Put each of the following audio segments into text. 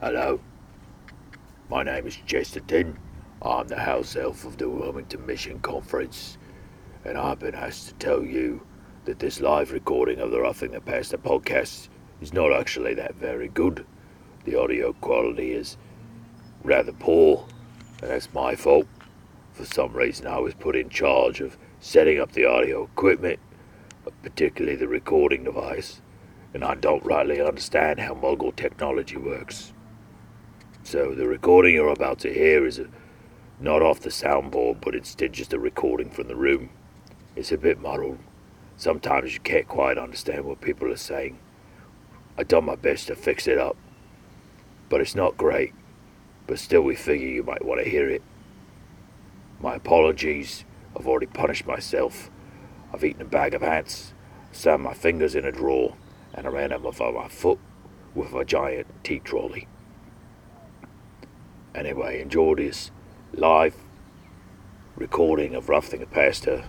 Hello. My name is Chesterton. I'm the house elf of the Wilmington Mission Conference, and I've been asked to tell you that this live recording of the Roughing the Pastor podcast is not actually that very good. The audio quality is rather poor, and that's my fault. For some reason, I was put in charge of setting up the audio equipment, particularly the recording device, and I don't rightly understand how muggle technology works. So the recording you're about to hear is a, not off the soundboard, but instead just a recording from the room. It's a bit muddled. Sometimes you can't quite understand what people are saying. I've done my best to fix it up, but it's not great. But still, we figure you might want to hear it. My apologies. I've already punished myself. I've eaten a bag of ants, slammed my fingers in a drawer, and I ran with my foot with a giant tea trolley. Anyway, enjoy this live recording of Roughing the Pastor,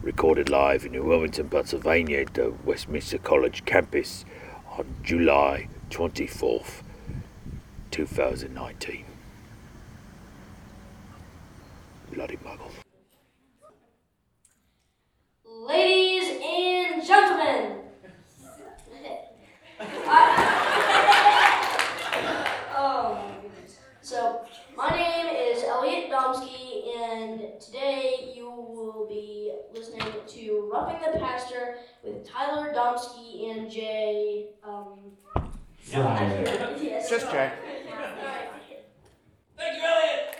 recorded live in New Wilmington, Pennsylvania, at the Westminster College campus on July 24th, 2019. Bloody muggle. Ladies and gentlemen, I- oh my goodness. So, my name is Elliot Domsky, and today you will be listening to Roughing the Pastor with Tyler Domsky and Jay. Um, Friday. yes. Just Jay. Thank you, Elliot.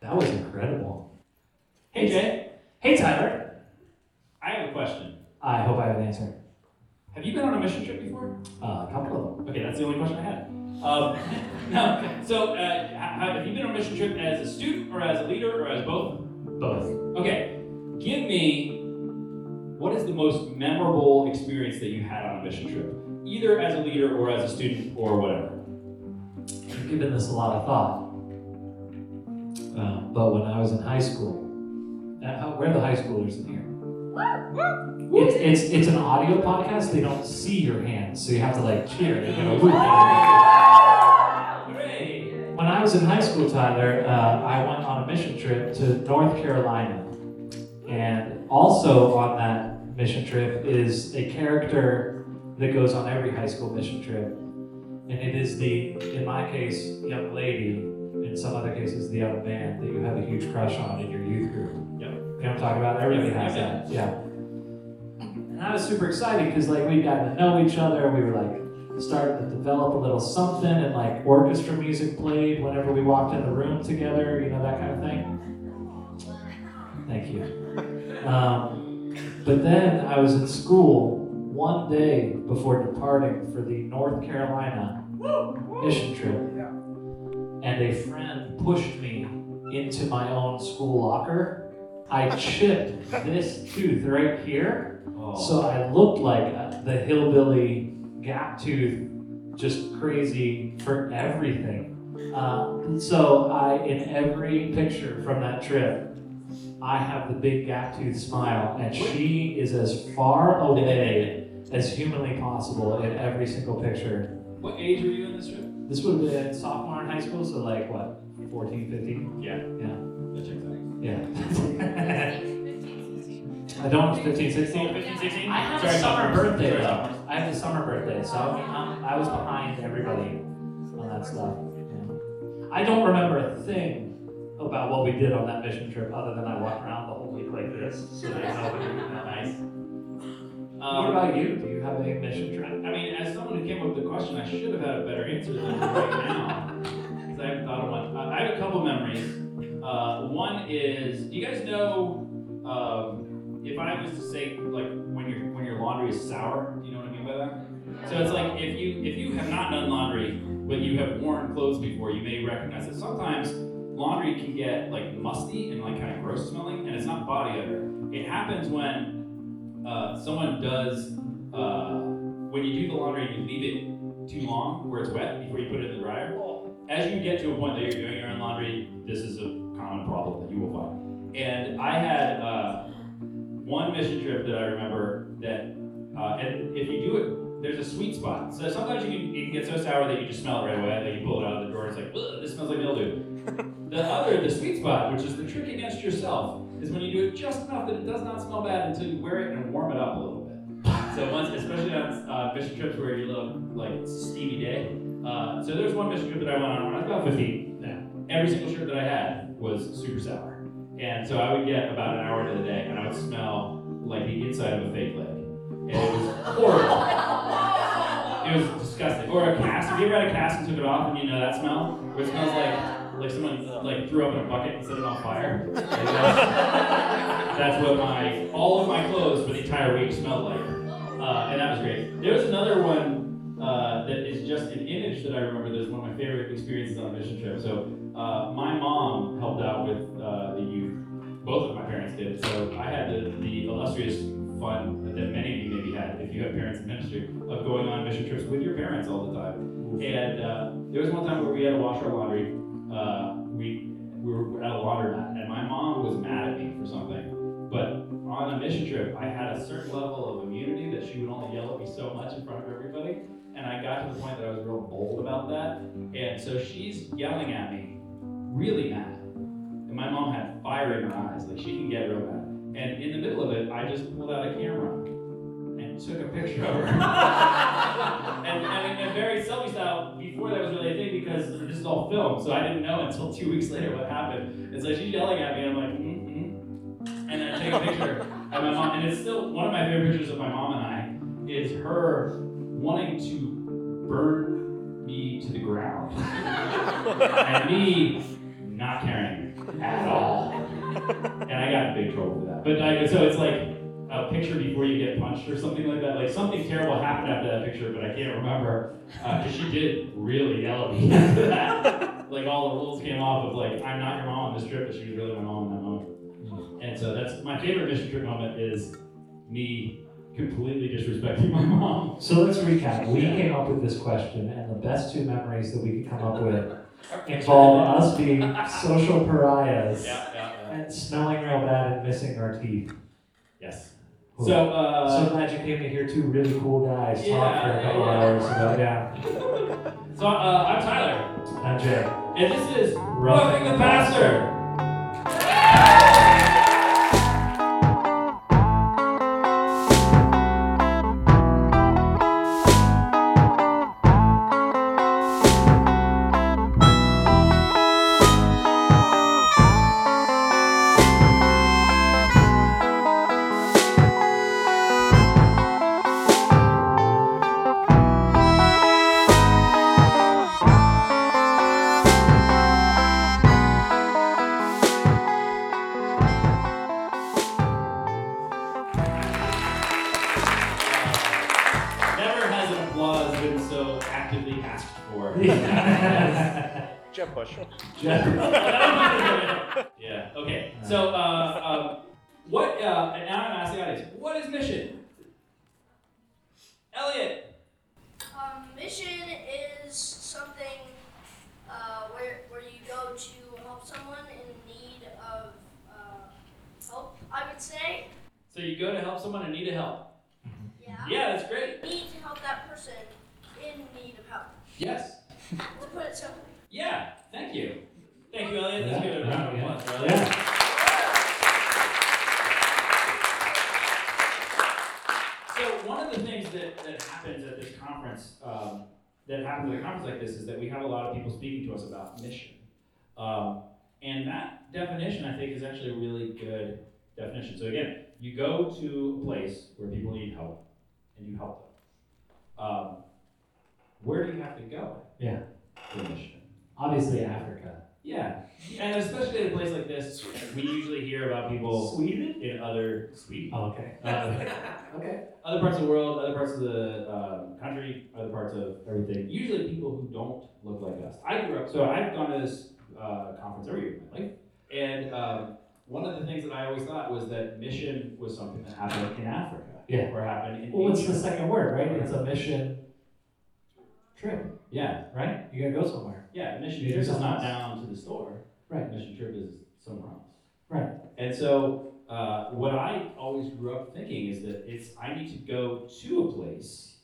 That was incredible. Hey, Jay. Hey, Tyler. I have a question. I hope I have an answer. Have you been on a mission trip before? Uh, a couple of them. Okay, that's the only question I had. Um, no. So, uh, have you been on a mission trip as a student, or as a leader, or as both? Both. Okay. Give me what is the most memorable experience that you had on a mission trip, either as a leader or as a student or whatever. I've given this a lot of thought. Um, but when I was in high school, uh, where are the high schoolers in here? It's, it's, it's an audio podcast. They don't see your hands, so you have to like cheer. You know, whoop. When I was in high school, Tyler, uh, I went on a mission trip to North Carolina. And also on that mission trip is a character that goes on every high school mission trip. And it is the, in my case, young lady, in some other cases, the young man that you have a huge crush on in your youth group. Yep. You know what I'm talking about? Everybody Yep, has that. Yeah. And I was super excited because like we'd gotten to know each other. We were like starting to develop a little something and like orchestra music played whenever we walked in the room together, you know, that kind of thing. Thank you. Um, but then I was in school one day before departing for the North Carolina mission trip, and a friend pushed me into my own school locker. I chipped this tooth right here. So I looked like the hillbilly gap tooth, just crazy for everything. Uh, so I, in every picture from that trip, I have the big gap tooth smile, and she is as far away as humanly possible in every single picture. What age were you in this trip? This would have been sophomore in high school, so like what, 14, 15? Yeah. Yeah. That checks out. Yeah. I don't know, 15, 16? 15, 16? I had Sorry, a summer sophomores. birthday Sorry, though. sophomores. I had a summer birthday, so I, mean, I'm, I was behind everybody on that stuff. Yeah. I don't remember a thing about what we did on that mission trip other than I walked around the whole week like this, so that nobody would know. Nice. What Um, about you? Do you have a mission trip? I mean, as someone who came up with the question, I should have had a better answer than right now. Because I haven't thought of one. I have a couple memories. Uh, one is, do you guys know um, if I was to say like when your when your laundry is sour? Do you know what I mean by that? So it's like if you if you have not done laundry, but you have worn clothes before, you may recognize that sometimes laundry can get like musty and like kind of gross smelling, and it's not body odor. It happens when uh, someone does uh, when you do the laundry and you leave it too long where it's wet before you put it in the dryer. As you get to a point that you're doing your own laundry, this is a common problem that you will find. And I had uh, one mission trip that I remember that, uh, and if you do it, there's a sweet spot. So sometimes you can, it can get so sour that you just smell it right away. Like you pull it out of the drawer, and it's like, this smells like mildew. the other, the sweet spot, which is the trick against yourself, is when you do it just enough that it does not smell bad until you wear it and warm it up a little bit. So once, especially on uh, mission trips where you look like steamy day. Uh, so there's one mission trip that I went on when I was about 15. Yeah. Every single shirt that I had was super sour. And so I would get about an hour into the day and I would smell like the inside of a fake leg. And it was horrible. It was disgusting. Or a cast. Have you ever had a cast and took it off and you know that smell? Where it smells like like someone like threw up in a bucket and set it on fire. That's, that's what my all of my clothes for the entire week smelled like. Uh, and that was great. There was another one uh, that is just an image that I remember. That's one of my favorite experiences on a mission trip. So uh, my mom helped out with uh, the youth. Both of my parents did. So I had the, the illustrious fun that many of you maybe had, if you have parents in ministry, of going on mission trips with your parents all the time. And uh, there was one time where we had to wash our laundry. Uh, we we were at a laundromat, and my mom was mad at me for something. But on a mission trip, I had a certain level of immunity that she would only yell at me so much in front of everybody. And I got to the point that I was real bold about that. And so she's yelling at me, really mad. And my mom had fire in her eyes, like she can get real mad. And in the middle of it, I just pulled out a camera and took a picture of her. and, and, and very selfie style, before that was really a thing because this is all filmed, so I didn't know until two weeks later what happened. And so she's yelling at me, and I'm like, mm mm. And then I take a picture of my mom, and it's still one of my favorite pictures of my mom and I is her wanting to burn me to the ground. and me not caring at all. And I got in big trouble for that. But like, so it's like a picture before you get punched or something like that. Like something terrible happened after that picture, but I can't remember uh, because she did really yell at me after that. like all the rules came off of like I'm not your mom on this trip, but she was really my mom in that moment. Mm-hmm. And so that's my favorite mission trip moment is me completely disrespecting my mom. So let's recap. We Yeah. came up with this question, and the best two memories that we could come up with involve us being social pariahs Yeah, yeah, yeah. and smelling real bad and missing our teeth. Yes. Cool. So, uh, so glad you came to hear two really cool guys talk for a couple yeah. hours about yeah. so uh, I'm Tyler, I'm Jay. and this is Roughing Roughing the Pastor. Happens at a conference like this, is that we have a lot of people speaking to us about mission. Um, and that definition, I think, is actually a really good definition. So again, you go to a place where people need help, and you help them. Um, where do you have to go? Yeah. For mission. Obviously Africa. Yeah, and especially at a place like this, we usually hear about people Sweden? in other Sweden. Oh, okay. Uh, okay. other parts of the world, other parts of the um, country, other parts of everything. Usually people who don't look like us. I grew up, so I've gone to this uh, conference every year in my life, and um, one of the things that I always thought was that mission was something that happened in Africa. Yeah. Or happened in Well, what's the Asia. second word, right? It's a mission trip, Yeah, right? You gotta go somewhere. Yeah. Mission trip is not down to the store. Right. Mission trip is somewhere else. Right. And so uh, what I always grew up thinking is that it's I need to go to a place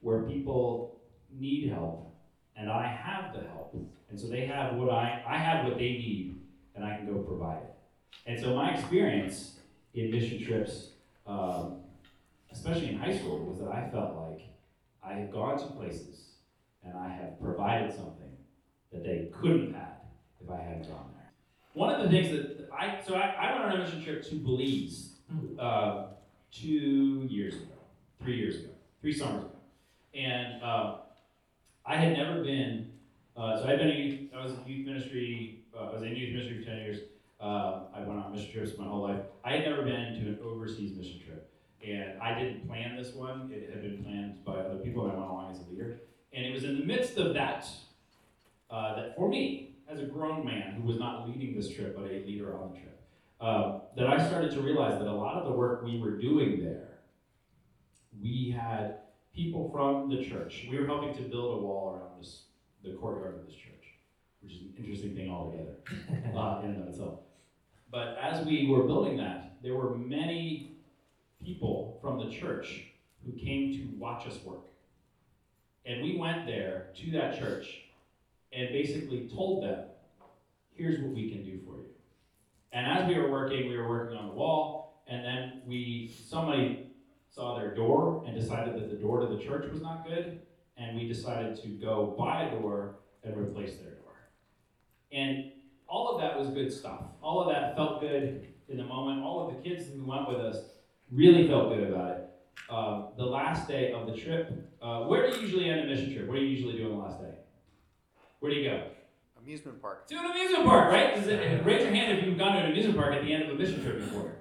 where people need help, and I have the help, and so they have what I I have what they need, and I can go provide it. And so my experience in mission trips, um, especially in high school, was that I felt like I had gone to places and I had provided something that they couldn't have had if I hadn't gone there. One of the things that I so I, I went on a mission trip to Belize uh, two years ago, three years ago, three summers ago, and uh, I had never been. Uh, so I'd been a youth, I was in youth ministry. Uh, I was in youth ministry for ten years. Uh, I went on mission trips my whole life. I had never been to an overseas mission trip, and I didn't plan this one. It had been planned by other people, and I went along as a leader. And it was in the midst of that uh, that, for me, as a grown man who was not leading this trip but a leader on the trip, uh, that I started to realize that a lot of the work we were doing there, we had people from the church. We were helping to build a wall around this, the courtyard of this church, which is an interesting thing altogether uh, in and of itself. But as we were building that, there were many people from the church who came to watch us work. And we went there to that church and basically told them, here's what we can do for you. And as we were working, we were working on the wall, and then we somebody saw their door and decided that the door to the church was not good, and we decided to go buy a door and replace their door. And all of that was good stuff. All of that felt good in the moment. All of the kids who went with us really felt good about it. Um, the last day of the trip, uh, where do you usually end a mission trip? What do you usually do on the last day? Where do you go? Amusement park. To an amusement park, right? Does it, raise your hand if you've gone to an amusement park at the end of a mission trip before.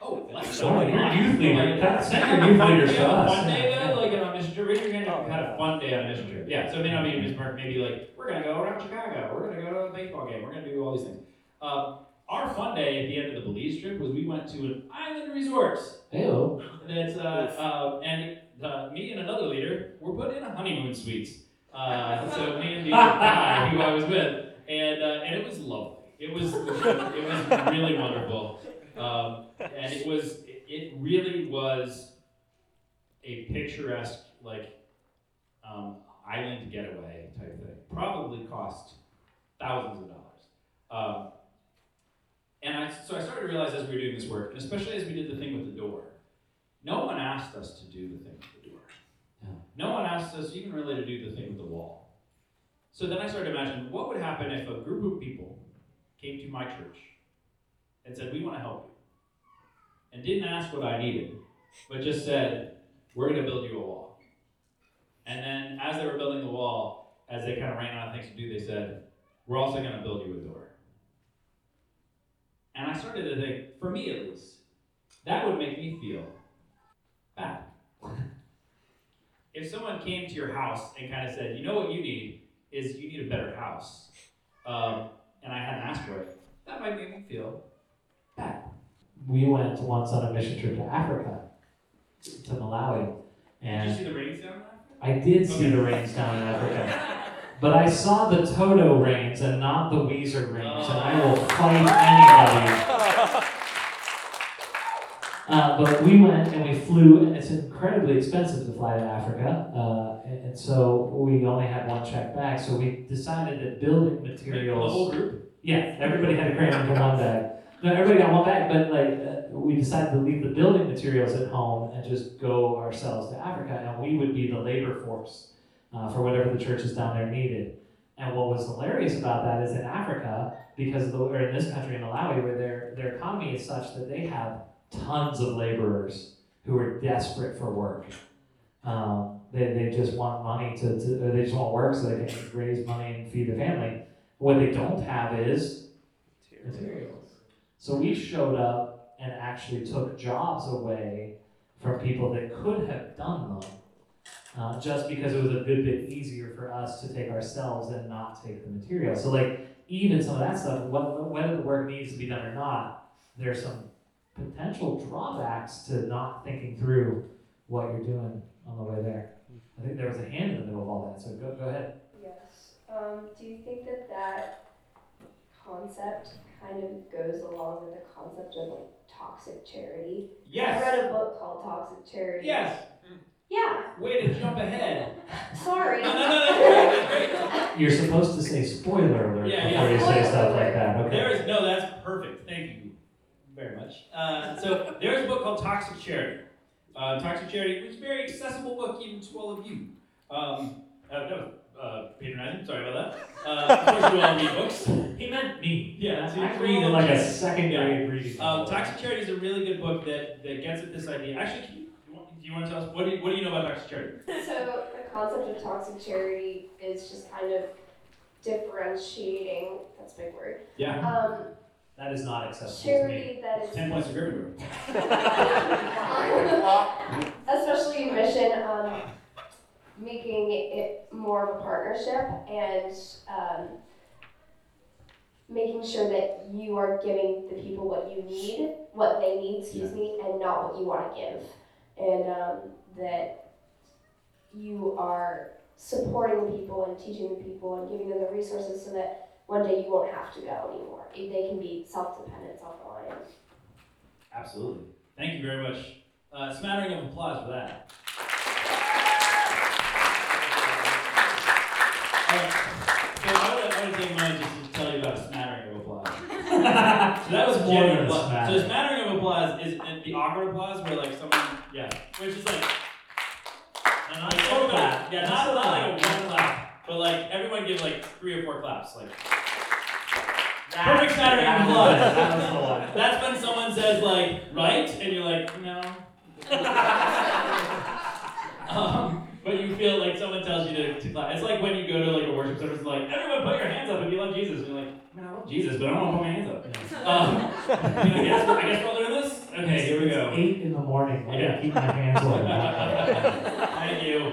Oh, that's Oh, you're a youth leader. That- Send your youth leaders to Yeah, us. One day though, like on a mission trip, raise your hand if you've had a fun day on a mission trip. Yeah, so it may not be an amusement park, maybe like, we're gonna go around Chicago, we're gonna go to a baseball game, we're gonna do all these things. Um, our fun day at the end of the Belize trip was we went to an island resort. Ew. That's, uh, uh, and, uh, me and another leader were put in a honeymoon suite. Uh, so me and the guy who I was with, and, uh, and it was lovely. It was, it was really wonderful. Um, and it was, it really was a picturesque, like, um, island getaway type thing. Probably cost thousands of dollars. Um, and I, so I started to realize as we were doing this work, and especially as we did the thing with the door, no one asked us to do the thing with the door. Yeah. No one asked us even really to do the thing with the wall. So then I started to imagine what would happen if a group of people came to my church and said, We want to help you. And didn't ask what I needed, but just said, We're going to build you a wall. And then as they were building the wall, as they kind of ran out of things to do, they said, We're also going to build you a door. And I started to think, for me at least, that would make me feel bad. if someone came to your house and kind of said, you know what you need is you need a better house, um, and I hadn't asked for it, that might make me feel bad. We went once on a mission trip to Africa, to Malawi, Did you and see the rains down there? I did see the rains down in Africa. But I saw the Toto rains and not the Weezer rains, and I will fight anybody. Uh, but we went and we flew, and it's incredibly expensive to fly to Africa, uh, and, and so we only had one check bag. So we decided that building The materials. whole group? Yeah, everybody had to cram into one bag. No, everybody got one bag, but like uh, we decided to leave the building materials at home and just go ourselves to Africa, and we would be the labor force uh, for whatever the churches down there needed. And what was hilarious about that is in Africa, because the, or in this country in Malawi, where their their economy is such that they have tons of laborers who are desperate for work. Um, they, they just want money to, to they just want work so they can raise money and feed their family. What they don't have is materials. So we showed up and actually took jobs away from people that could have done them, uh, just because it was a good bit easier for us to take ourselves and not take the material. So like even some of that stuff, wh- whether the work needs to be done or not, there's some potential drawbacks to not thinking through what you're doing on the way there. I think there was a hand in the middle of all that, so go, go ahead. Yes. Um, do you think that that concept kind of goes along with the concept of like Toxic Charity. Yes. I read a book called Toxic Charity. Yes. Yeah. Way to jump ahead. Sorry. No, no, no, no, no, great. You're supposed to say spoiler alert Yeah, before yeah. you say stuff like that. Okay. There is no, that's perfect. Thank you very much. Uh, so there's a book called Toxic Charity. Uh, Toxic Charity, which is a very accessible book even to all of you. Um, uh, no, uh, patronizing. Sorry about that. Uh, of course, you all read books. He meant me. Yeah, so I read in like a read. second Yeah. reading. Um. Toxic Charity is a really good book that, that gets at this idea. Actually, can you, you want, do you want to tell us what do you, what do you know about Toxic Charity? So the concept of toxic charity is just kind of differentiating. That's a big word. Yeah. Um, That is not acceptable to me. charity that is Ten points to Gryffindor. especially your mission, um, making it more of a partnership and um, making sure that you are giving the people what you need, what they need, excuse me, and not what you want to give, and um, that you are supporting the people and teaching the people and giving them the resources so that one day you won't have to go anymore. They can be self-dependent, self-reliant. Absolutely. Thank you very much. Uh, smattering of applause for that. Alright, so I want to take a moment just to tell you about a smattering of applause. So that was More than a applause. So smattering. a smattering of applause is uh, the awkward applause where like someone, yeah, where it's just like, And I like that. yeah, not, not like a one clap, but like everyone give like three or four claps, like. Perfect smattering of That was applause. it. That was the one. That's when someone says like right, and you're like no. um, but you feel like someone tells you to, to clap. It's like when you go to like a worship service, and like everyone put your hands up if you love Jesus. And you're like, man, I love Jesus, but I don't want to put my hands up. Um, you know, I guess I guess we're all this. Okay, here we It's go. Eight in the morning. I Yeah. gotta keep my hands up. Thank you,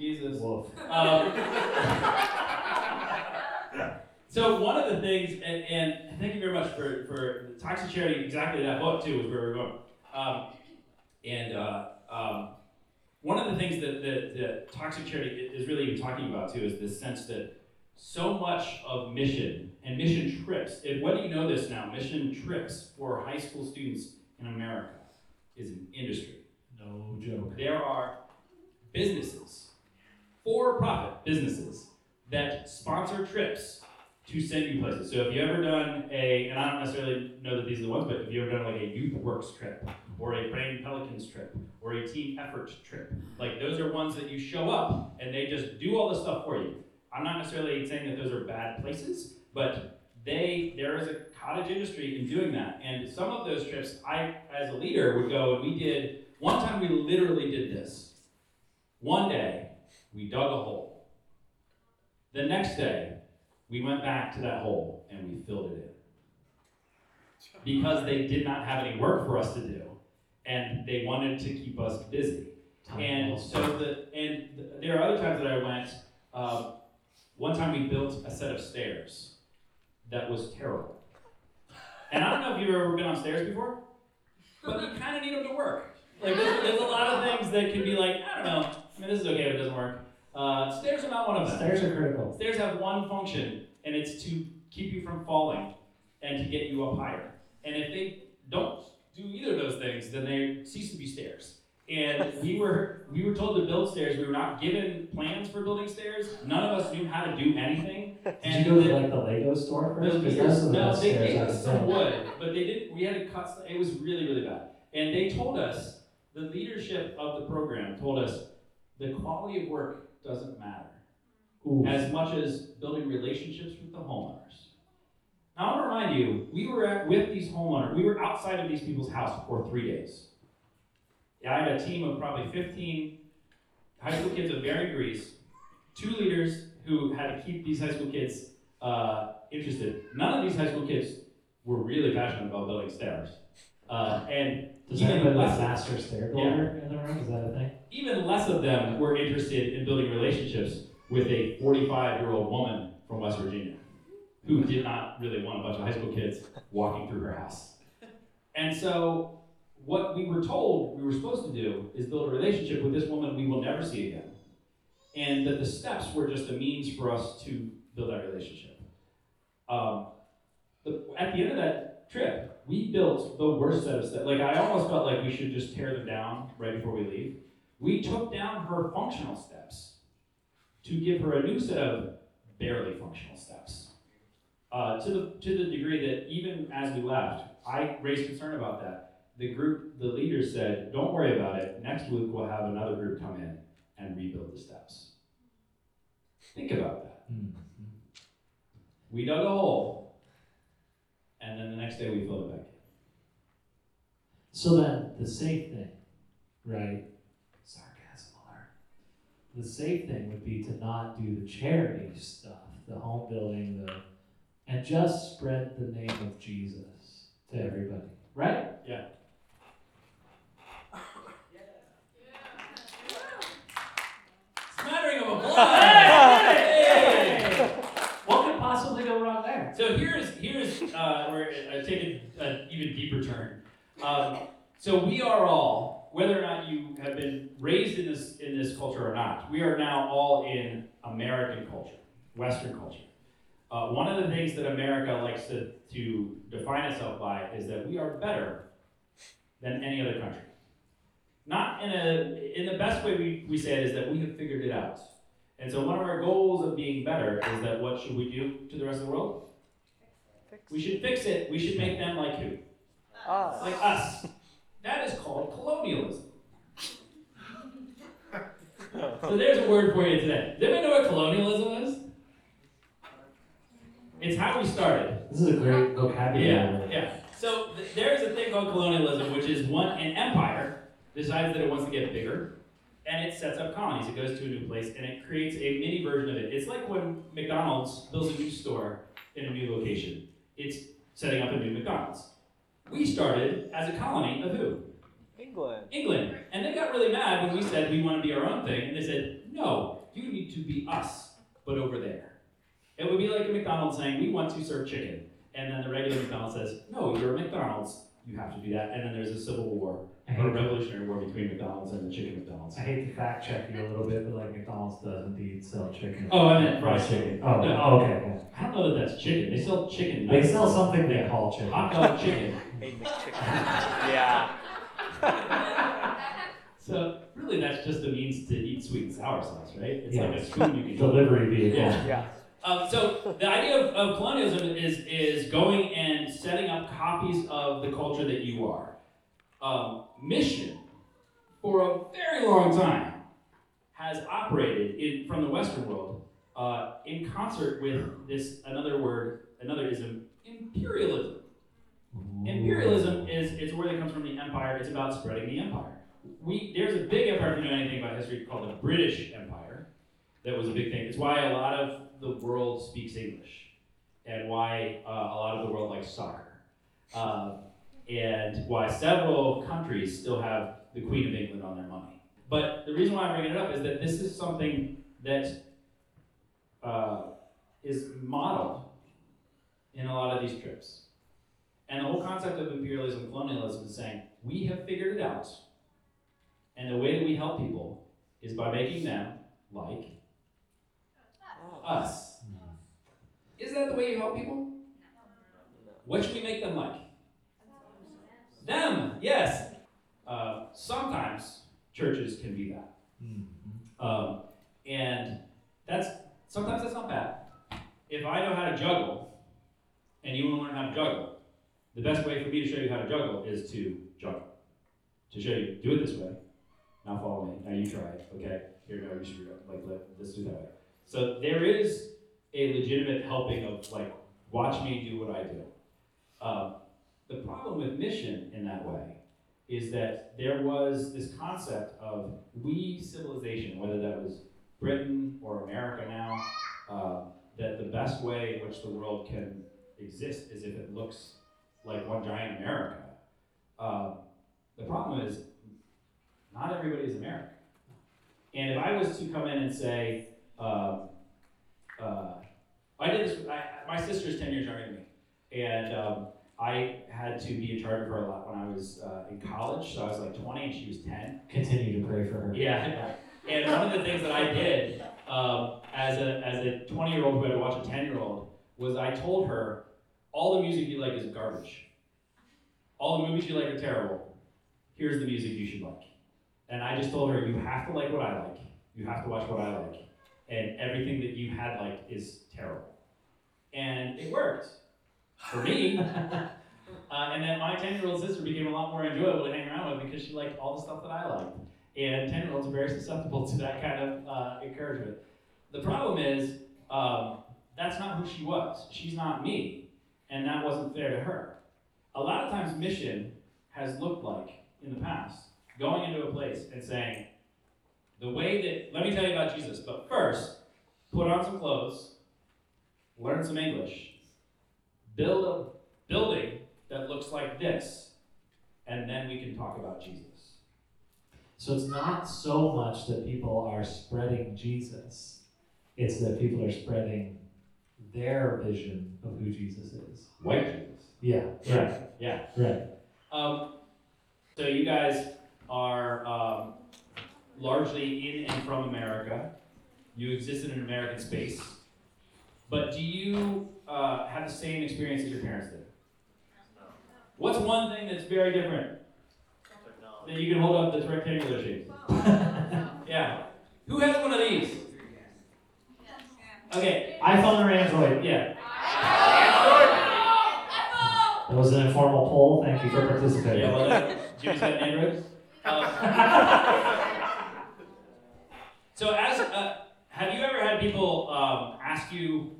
Jesus. Wolf. Um, so one of the things, and, and thank you very much for, for Toxic Charity, exactly that book too, is where we're going. Um, and uh, um, one of the things that, that, that Toxic Charity is really even talking about too is this sense that so much of mission and mission trips, and whether you know this now, mission trips for high school students in America is an industry. No joke. There are businesses, for profit businesses, that sponsor trips to send you places. So if you ever done a, and I don't necessarily know that these are the ones, but if you ever done like a Youth Works trip, or a Brain Pelicans trip, or a Team Effort trip, like those are ones that you show up and they just do all the stuff for you. I'm not necessarily saying that those are bad places, but they there is a cottage industry in doing that. And some of those trips, I as a leader would go and we did one time we literally did this. One day, we dug a hole. The next day, we went back to that hole and we filled it in. Because they did not have any work for us to do, and they wanted to keep us busy. And so the and th- there are other times that I went. Um, one time we built a set of stairs that was terrible. And I don't know if you've ever been on stairs before, but you kind of need them to work. Like there's, there's a lot of things that can be like I don't know. I mean, this is okay if it doesn't work. Uh, stairs are not one of them. Stairs are critical. Stairs have one function, and it's to keep you from falling and to get you up higher. And if they don't do either of those things, then they cease to be stairs. And we were we were told to build stairs. We were not given plans for building stairs. None of us knew how to do anything. Did And you go to like the Lego store first? Because those the no, they gave us some wood, but they didn't. We had to cut. It was really, really bad. And they told us the leadership of the program told us the quality of work doesn't matter Ooh. as much as building relationships with the homeowners. Now, I want to remind you, we were at, with these homeowners, we were outside of these people's house for three days. I had a team of probably 15 high school kids of varying degrees, two leaders who had to keep these high school kids uh, interested. None of these high school kids were really passionate about building stairs. Uh, and Does even anybody less have a master stair builder in the room? Is that a thing? even less of them were interested in building relationships with a 45 year old woman from West Virginia who did not really want a bunch of high school kids walking through her house. And so, what we were told we were supposed to do is build a relationship with this woman we will never see again. And that the steps were just a means for us to build that relationship. Um, the, at the end of that trip, we built the worst set of steps. Like I almost felt like we should just tear them down right before we leave. We took down her functional steps to give her a new set of barely functional steps. Uh, to the to the degree that even as we left, I raised concern about that. The group, the leaders said, "Don't worry about it. Next week we'll have another group come in and rebuild the steps." Think about that. Mhm. We dug a hole, and then the next day we filled it back in. So then, the safe thing, right? Sarcasm alert. The safe thing would be to not do the charity stuff, the home building, the, and just spread the name of Jesus to everybody, right? Yeah. Smattering of applause. Hey! What could possibly go wrong there? So here's here's uh, where I take an even deeper turn. Um, so we are all, whether or not you have been raised in this in this culture or not, we are now all in American culture, Western culture. Uh, one of the things that America likes to, to define itself by is that we are better than any other country. Not in a in the best way we, we say it is that we have figured it out. And so one of our goals of being better is that what should we do to the rest of the world? We should fix it. We should make them like who? Like us. That is called colonialism. so there's a word for you today. Does anybody know what colonialism is? It's how we started. This is a great vocabulary. Yeah, yeah. So th- there's a thing called colonialism, which is one an empire decides that it wants to get bigger, and it sets up colonies. It goes to a new place, and it creates a mini version of it. It's like when McDonald's builds a new store in a new location. It's setting up a new McDonald's. We started as a colony of who? England. England. And they got really mad when we said we want to be our own thing, and they said, no, you need to be us, but over there. It would be like a McDonald's saying, we want to serve chicken. And then the regular McDonald's says, no, you're a McDonald's, you have to do that. And then there's a civil war, I or a hate, revolutionary war between McDonald's and the chicken McDonald's. I hate to fact check you a little bit, but like McDonald's does indeed sell chicken. Oh, I meant fried chicken. Oh, No. oh, okay. okay. I don't know that that's chicken. They sell chicken They nuggets. sell something they call chicken. Hot dog chicken. Hey, McChicken. yeah. So really, that's just a means to eat sweet and sour sauce, right? It's Yeah. like a spoon you can Delivery vehicle. Yeah. Yeah. Um, so the idea of, of colonialism is is going and setting up copies of the culture that you are. Um, mission, for a very long time, has operated in from the Western world uh, in concert with this another word, another ism, imperialism. Imperialism is, is where it comes from the empire. It's about spreading the empire. We there's a big empire if you know anything about history called the British Empire. That was a big thing. It's why a lot of the world speaks English, and why uh, a lot of the world likes soccer, um, and why several countries still have the Queen of England on their money. But the reason why I'm bringing it up is that this is something that uh, is modeled in a lot of these trips. And the whole concept of imperialism, colonialism is saying, we have figured it out. And the way that we help people is by making them like us. Is that the way you help people? What should we make them like? Them, yes. Uh, sometimes churches can be that. Mhm. Um, and that's sometimes that's not bad. If I know how to juggle, and you want to learn how to juggle, the best way for me to show you how to juggle is to juggle. To show you, do it this way. Now follow me. Now you try it. Okay. Here, no, you should go. Like, let, let's do that way. So there is a legitimate helping of like, watch me do what I do. Um, the problem with mission in that way is that there was this concept of we civilization, whether that was Britain or America now, uh, that the best way in which the world can exist is if it looks like one giant America. Uh, the problem is, not everybody is American. And if I was to come in and say, um, uh, I did this, I, my sister's 10 years younger than me, and um, I had to be in charge of her a lot when I was uh, in college, so I was like 20 and she was 10. Continue to pray for her. Yeah. And one of the things that I did um, as a as a 20 year old who had to watch a 10 year old was I told her all the music you like is garbage. all the movies you like are terrible. Here's the music you should like. And I just told her, you have to like what I like. You have to watch what I like. And everything that you had liked is terrible. And it worked for me. Uh, and then my 10 year old sister became a lot more enjoyable to hang around with because she liked all the stuff that I liked. And 10 year olds are very susceptible to that kind of uh, encouragement. The problem is, um, that's not who she was. She's not me. And that wasn't fair to her. A lot of times, mission has looked like, in the past, going into a place and saying, the way that, let me tell you about Jesus, but first, put on some clothes, learn some English, build a building that looks like this, and then we can talk about Jesus. So it's not so much that people are spreading Jesus, it's that people are spreading their vision of who Jesus is. White Jesus. Yeah, right, Yeah. right. Um, so you guys are um, largely in and from America. You exist in an American space. But do you uh, have the same experience as your parents did? What's one thing that's very different that you can hold up that's rectangular shaped? yeah. Who has one of these? Okay. iPhone or Android? Yeah. That was an informal poll. Thank you for participating. Yeah. Well, uh, Jimmy's got an Android. Um, so, as uh, have you ever had people um, ask you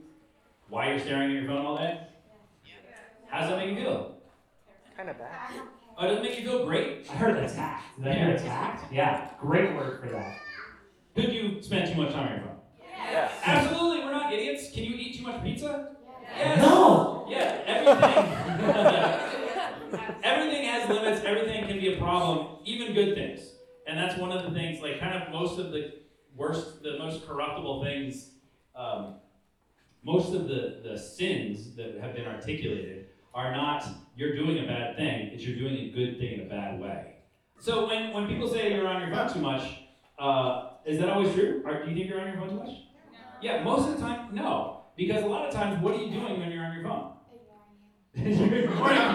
why you're staring at your phone all day? How does that make you feel? Kind of bad. Oh, does it make you feel great? I heard attacked. Did I hear attacked? Yeah, great word for that. Could you spend too much time on your phone? Yes. Absolutely, we're not idiots. Can you eat too much pizza? Yes. No! Yeah, everything. everything has limits. Everything can be a problem, even good things. And that's one of the things, like, kind of most of the worst, the most corruptible things, um, most of the, the sins that have been articulated are not you're doing a bad thing, it's you're doing a good thing in a bad way. So when, when people say you're on your phone too much, uh, is that always true? Or do you think you're on your phone too much? Yeah, most of the time, no. Because a lot of times, what are you doing when you're on your phone? You're ignoring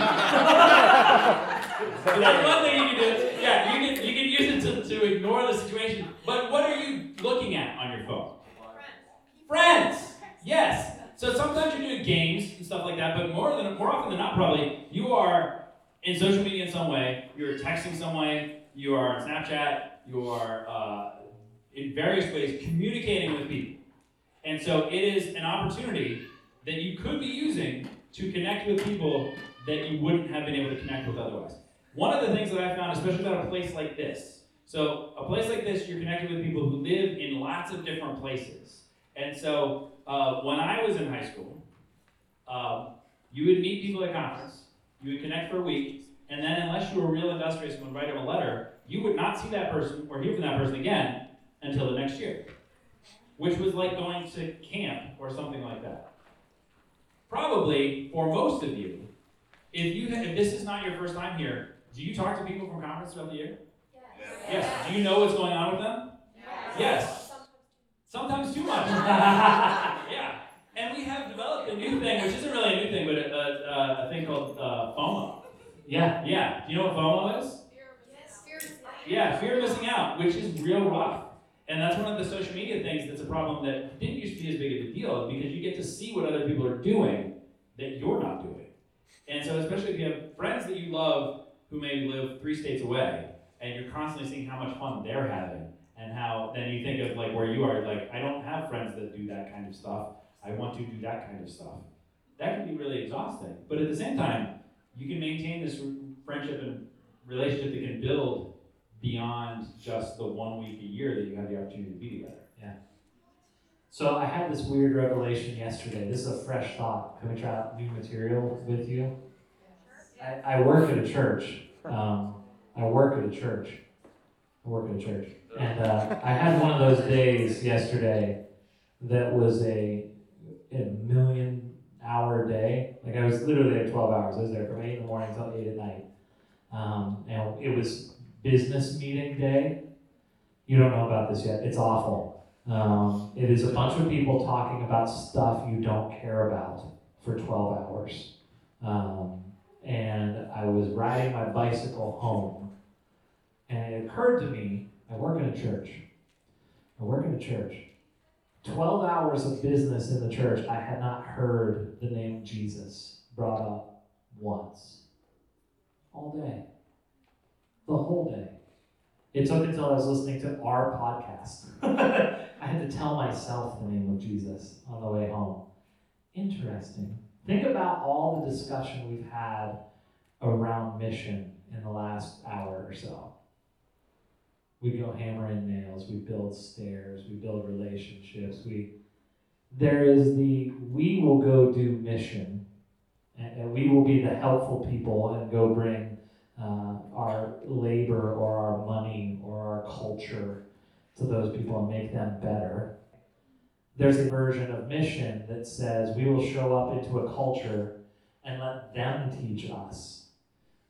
That's one thing you can do. Yeah, you can you can use it to, to ignore the situation. But what are you looking at on your phone? Friends. Friends. Yes. So sometimes you're doing games and stuff like that, but more than more often than not, probably you are in social media in some way. You're texting some way. You are on Snapchat. You are uh, in various ways communicating with people. And so it is an opportunity that you could be using to connect with people that you wouldn't have been able to connect with otherwise. One of the things that I found, especially about a place like this, so a place like this, you're connected with people who live in lots of different places. And so uh, when I was in high school, um, you would meet people at conference, you would connect for a week, and then unless you were real industrious and would write them a letter, you would not see that person or hear from that person again until the next year which was like going to camp or something like that. Probably for most of you, if you if this is not your first time here, do you talk to people from conference throughout the year? Yes. Do you know what's going on with them? Yes. Sometimes too much. yeah. And we have developed a new thing, which isn't really a new thing, but a, a, a thing called uh, FOMO. Yeah. Yeah. Do you know what FOMO is? Yeah, fear of missing out, which is real rough. And that's one of the social media things that's a problem that didn't used to be as big of a deal because you get to see what other people are doing that you're not doing. And so, especially if you have friends that you love who maybe live three states away and you're constantly seeing how much fun they're having and how then you think of like where you are, like, I don't have friends that do that kind of stuff. I want to do that kind of stuff. That can be really exhausting. But at the same time, you can maintain this friendship and relationship that can build beyond just the one week a year that you have the opportunity to be together. Yeah. So I had this weird revelation yesterday. This is a fresh thought. Can we try out new material with you? I, I work at a church. Um, I work at a church. I work at a church. And uh, I had one of those days yesterday that was a, a million hour day. Like I was literally there 12 hours. I was there from 8 in the morning until 8 at night. Um, and it was business meeting day. You don't know about this yet. It's awful. Um, it is a bunch of people talking about stuff you don't care about for 12 hours. Um, and I was riding my bicycle home, and it occurred to me I work in a church. I work in a church. 12 hours of business in the church, I had not heard the name Jesus brought up once. All day. The whole day. It took until I was listening to our podcast. I had to tell myself the name of Jesus on the way home. Interesting. Think about all the discussion we've had around mission in the last hour or so. We go hammer and nails, we build stairs, we build relationships, we there is the we will go do mission and, and we will be the helpful people and go bring uh, our labor or our money or our culture to those people and make them better. There's a version of mission that says we will show up into a culture and let them teach us.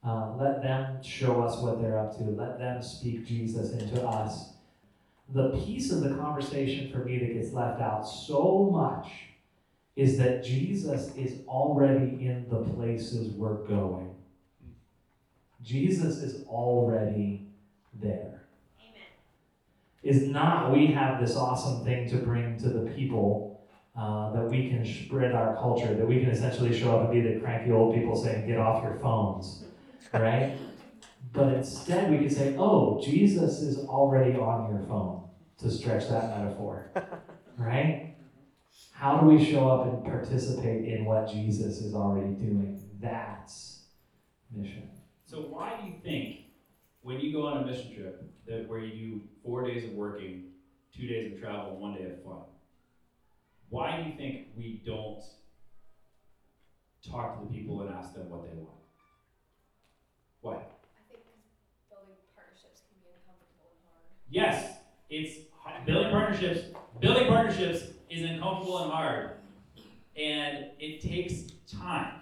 Uh, let them show us what they're up to. Let them speak Jesus into us. The piece of the conversation for me that gets left out so much is that Jesus is already in the places we're going. Jesus is already there. Is not we have this awesome thing to bring to the people uh, that we can spread our culture, that we can essentially show up and be the cranky old people saying, get off your phones, right? But instead, we can say, oh, Jesus is already on your phone, to stretch that metaphor, right? How do we show up and participate in what Jesus is already doing? That's mission. So why do you think when you go on a mission trip that where you do four days of working, two days of travel, and one day of fun? Why do you think we don't talk to the people and ask them what they want? Why? I think building partnerships can be uncomfortable and hard. Yes, it's building partnerships. Building partnerships is uncomfortable and hard, and it takes time.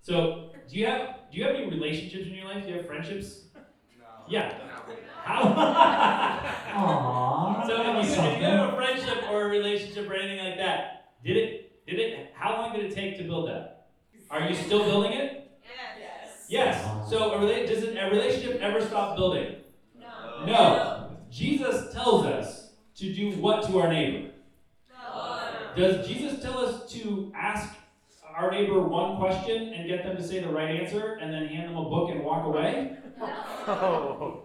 So, do you have do you have any relationships in your life? Do you have friendships? No. Yeah. How? Aww. so, if you, if you have a friendship or a relationship or anything like that, did it did it? How long did it take to build that? Are you still building it? Yes. Yes. So, a rela- does a relationship ever stop building? No. No. Jesus tells us to do what to our neighbor? Does Jesus tell us to ask our neighbor one question and get them to say the right answer and then hand them a book and walk away? Oh.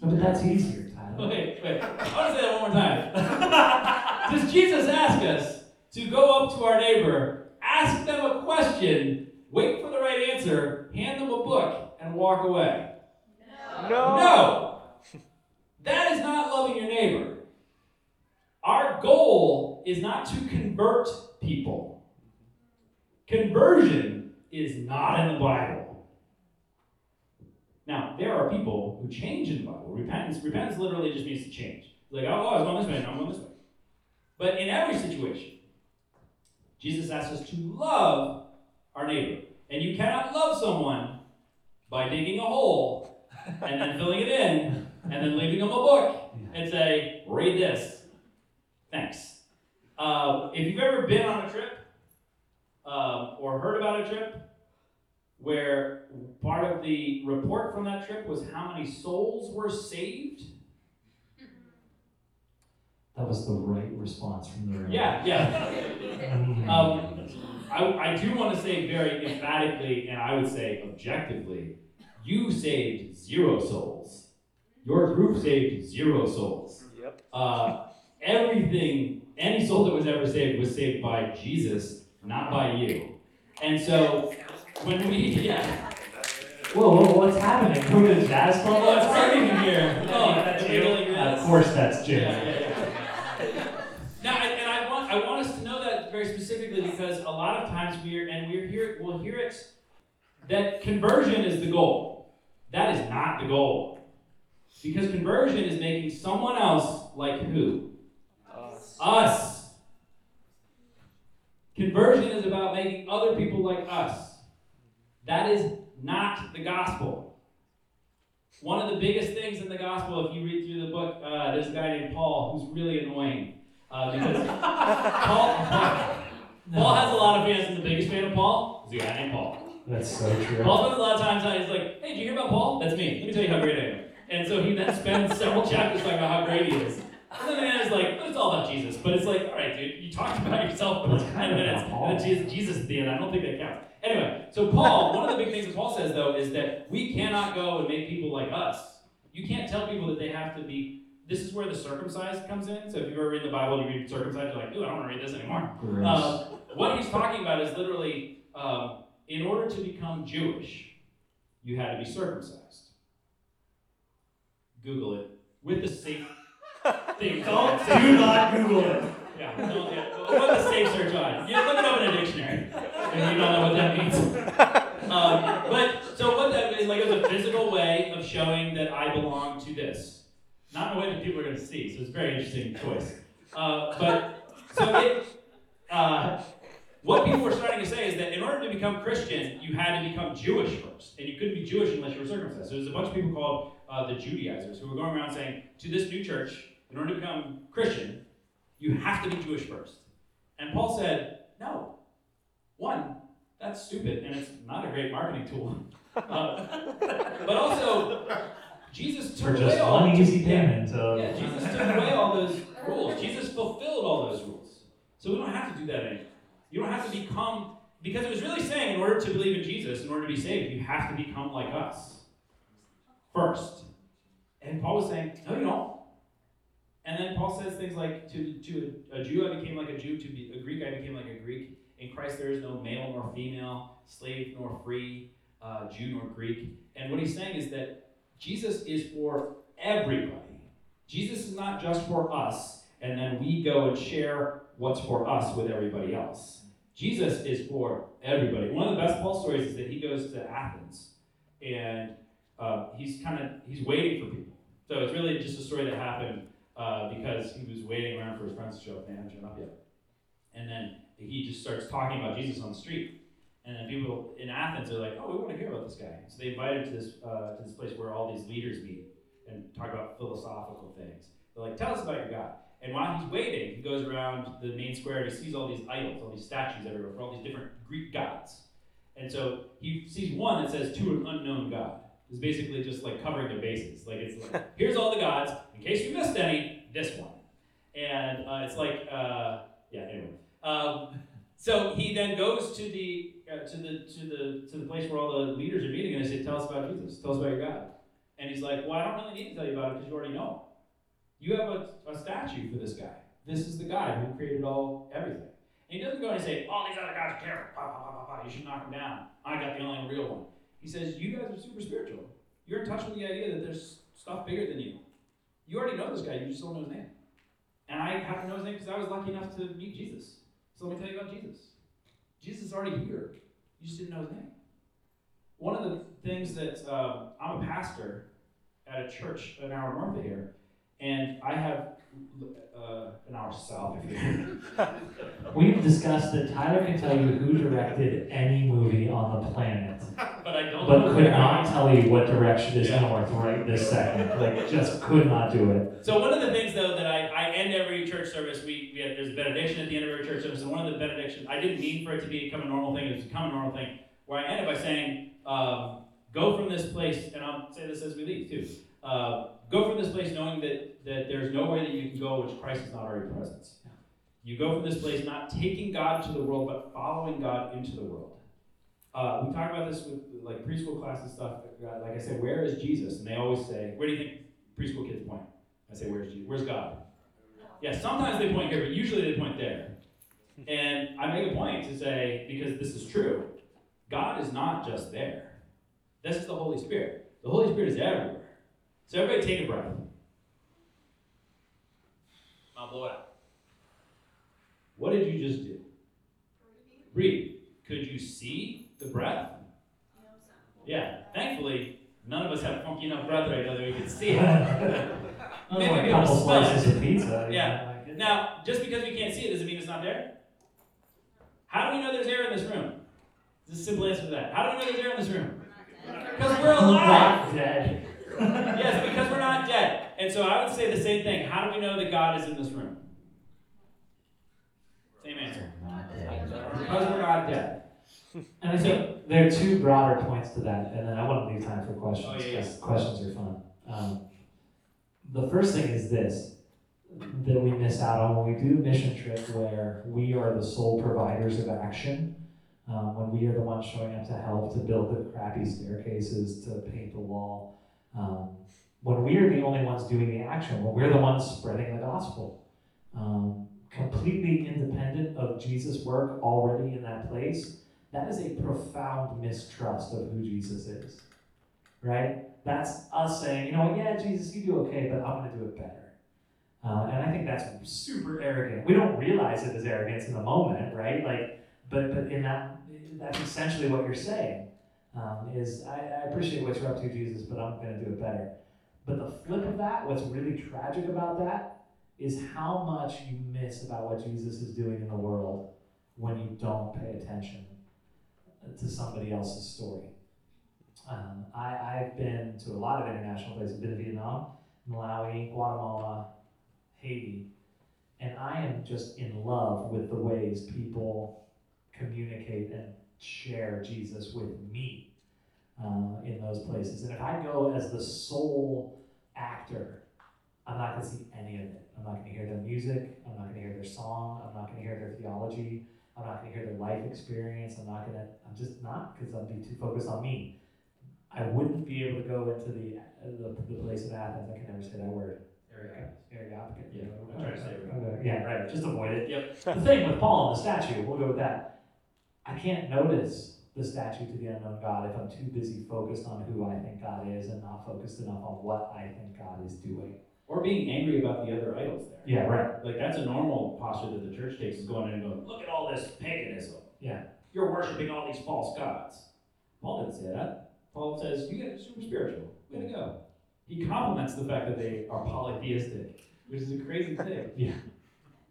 But that's easier, Tyler. Wait, wait. I want to say that one more time. Does Jesus ask us to go up to our neighbor, ask them a question, wait for the right answer, hand them a book, and walk away? No. No! That is not loving your neighbor. Our goal is not to convert people. Conversion is not in the Bible. Now, there are people who change in the Bible. Repentance, repentance literally just means to change. Like, oh, oh I was going this way, now I'm going this way. But in every situation, Jesus asks us to love our neighbor. And you cannot love someone by digging a hole and then filling it in and then leaving them a book and say, read this. Thanks. Uh, if you've ever been on a trip um, or heard about a trip where part of the report from that trip was how many souls were saved, That was the right response from the room. yeah, yeah. Um, I, I do want to say very emphatically, and I would say objectively, you saved zero souls. Your group saved zero souls. Yep. Uh, everything, any soul that was ever saved was saved by Jesus, not by you. And so, when we, yeah, Whoa, whoa, what's happening? Who is jazz club? well, it's starting here. Oh, that's the you. Of course, that's Jim. Yeah, yeah, yeah. Now, and and I want I want us to know that very specifically because a lot of times we're and we're here we'll hear it that conversion is the goal. That is not the goal. Because conversion is making someone else like who? Us. Us. Conversion is about making other people like us. That is not the gospel. One of the biggest things in the gospel, if you read through the book, uh, there's a guy named Paul who's really annoying. Uh, because Paul, Paul has a lot of fans, and the biggest fan of Paul is a guy named Paul. That's so true. Paul spends a lot of time telling he's like, hey, did you hear about Paul? That's me. Let me tell you how great I am. And so he then spends several chapters talking about how great he is. And then the man is like, it's all about Jesus. But it's like, all right, dude, you talked about yourself for But it's like kind 10 of minutes. Paul. And then Jesus, Jesus at the end. I don't think that counts. Anyway, so Paul, one of the big things that Paul says, though, is that we cannot go and make people like us. You can't tell people that they have to be. This is where the circumcised comes in. So if you've ever read the Bible you read circumcised, you're like, ooh, I don't want to read this anymore. Gross. Um, what he's talking about is literally, um, in order to become Jewish, you had to be circumcised. Google it with the safe thing. Don't do not Google it. Yeah, don't, yeah. Put the safe search on. You look it up in a dictionary, and you don't know what that means. Um, but so what that is like is a physical way of showing that I belong to this, not in a way that people are going to see. So it's a very interesting choice. Uh, but so it, uh, what people were starting to say is that in order to become Christian, you had to become Jewish first, and you couldn't be Jewish unless you were circumcised. So there's a bunch of people called uh, the Judaizers who were going around saying to this new church, in order to become Christian, you have to be Jewish first. And Paul said, no. One, that's stupid, and it's not a great marketing tool. Uh, but also, Jesus For took just away all one easy payment of. Yeah, Jesus took away all those rules. Jesus fulfilled all those rules. So we don't have to do that anymore. You don't have to become, because it was really saying, in order to believe in Jesus, in order to be saved, you have to become like us first. And Paul was saying, no, you don't. And then Paul says things like, to, to a, a Jew I became like a Jew, to be, a Greek I became like a Greek. In Christ there is no male nor female, slave nor free, uh, Jew nor Greek. And what he's saying is that Jesus is for everybody. Jesus is not just for us, and then we go and share what's for us with everybody else. Jesus is for everybody. One of the best Paul stories is that he goes to Athens, and uh, he's kind of he's waiting for people. So it's really just a story that happened uh, because he was waiting around for his friends to show up. They haven't shown up yet, and then he just starts talking about Jesus on the street. And then people in Athens are like, "Oh, we want to hear about this guy." So they invite him to this uh, to this place where all these leaders meet and talk about philosophical things. They're like, "Tell us about your God." And while he's waiting, he goes around the main square and he sees all these idols, all these statues everywhere for all these different Greek gods. And so he sees one that says "to an unknown God." It's basically just like covering their bases. Like it's like, here's all the gods. In case you missed any, this one. And uh, it's like, uh, yeah. Anyway, um, so he then goes to the uh, to the to the to the place where all the leaders are meeting, and they say, "Tell us about Jesus. Tell us about your God." And he's like, "Well, I don't really need to tell you about it because you already know. You have a, a statue for this guy. This is the guy who created all everything." And he doesn't go and say, "All these other guys are terrible. You should knock them down. I got the only real one." He says, "You guys are super spiritual. You're in touch with the idea that there's stuff bigger than you. You already know this guy. You just don't know his name. And I happen to know his name because I was lucky enough to meet Jesus. So let me tell you about Jesus. Jesus is already here. You just didn't know his name. One of the things that um, I'm a pastor at a church an hour north of here, and I have uh, an hour south of here. We've discussed that Tyler can tell you who directed any movie on the planet, but I don't but could not tell you what direction is Yeah. north right this second. Like, just could not do it. So one of the things though that I, I end every church service, we, we have, there's a benediction at the end of every church service, and one of the benedictions, I didn't mean for it to become a normal thing, it's become a normal thing, where I end it by saying, um, go from this place, and I'll say this as we leave too, uh, go from this place knowing that, that there's no way that you can go which Christ is not already present. You go from this place not taking God to the world, but following God into the world. Uh, we talk about this with like preschool class and stuff. uh, Like I said, where is Jesus? And they always say, where do you think preschool kids point? I say, where's Jesus? Where's God? Yeah, sometimes they point here, but usually they point there. And I make a point to say, because this is true, God is not just there. This is the Holy Spirit. The Holy Spirit is everywhere. So everybody take a breath. I'll blow it out. What did you just do? Breathe. Could you see the breath? Yeah. Thankfully, none of us have funky enough breath right now that we can see it. Maybe a be able to couple slices of pizza. Yeah. Now, just because we can't see it doesn't mean it's not there. How do we know there's air in this room? This is a simple answer to that. How do we know there's air in this room? Because we're alive. Not dead. yes, because we're not dead. And so I would say the same thing. How do we know that God is in this room? Same answer. Because we're not dead. And I think there are two broader points to that, and then I want to leave time for questions. Oh, yeah, yeah. Questions are fun. Um, the first thing is this that we miss out on when we do mission trip where we are the sole providers of action. Um, when we are the ones showing up to help to build the crappy staircases, to paint the wall. Um, when we are the only ones doing the action, when we're the ones spreading the gospel. Um, completely independent of Jesus' work already in that place, that is a profound mistrust of who Jesus is. Right? That's us saying, you know yeah, Jesus, you do okay, but I'm going to do it better. Uh, and I think that's super arrogant. We don't realize it as arrogance in the moment, right? Like, but but in that, that's essentially what you're saying. Um, is I, I appreciate what you're up to, Jesus, but I'm going to do it better. But the flip of that, what's really tragic about that, is how much you miss about what Jesus is doing in the world when you don't pay attention to somebody else's story. Um, I, I've been to a lot of international places. I've been to Vietnam, Malawi, Guatemala, Haiti, and I am just in love with the ways people communicate and share Jesus with me uh, in those places. And if I go as the sole actor, I'm not going to see any of it. I'm not going to hear their music. I'm not going to hear their song. I'm not going to hear their theology. I'm not going to hear their life experience. I'm not going to, I'm just not because I'll be too focused on me. I wouldn't be able to go into the, the, the place of Athens. I can never say that word. Areopagus. Yeah, I'm trying to say it. Yeah, right. Just avoid it. Yep. The thing with Paul and the statue, we'll go with that. I can't notice the statue to the unknown God if I'm too busy focused on who I think God is and not focused enough on what I think God is doing. Or being angry about the other idols there. Yeah, right. Like that's a normal posture that the church takes is going in and going, look at all this paganism. Yeah. You're worshiping all these false gods. Paul didn't say that. Paul says, you get super spiritual. Way to go. He compliments the fact that they are polytheistic, which is a crazy thing. Yeah.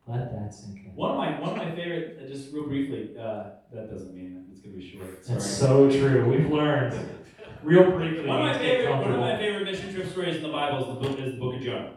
Let that sink in. One of my one of my favorite, uh, just real briefly, uh, that doesn't mean it's gonna be short. Sorry. That's so true. We've learned real briefly. One of my favorite, one of my favorite mission trip stories in the Bible is the book is the Book of Jonah.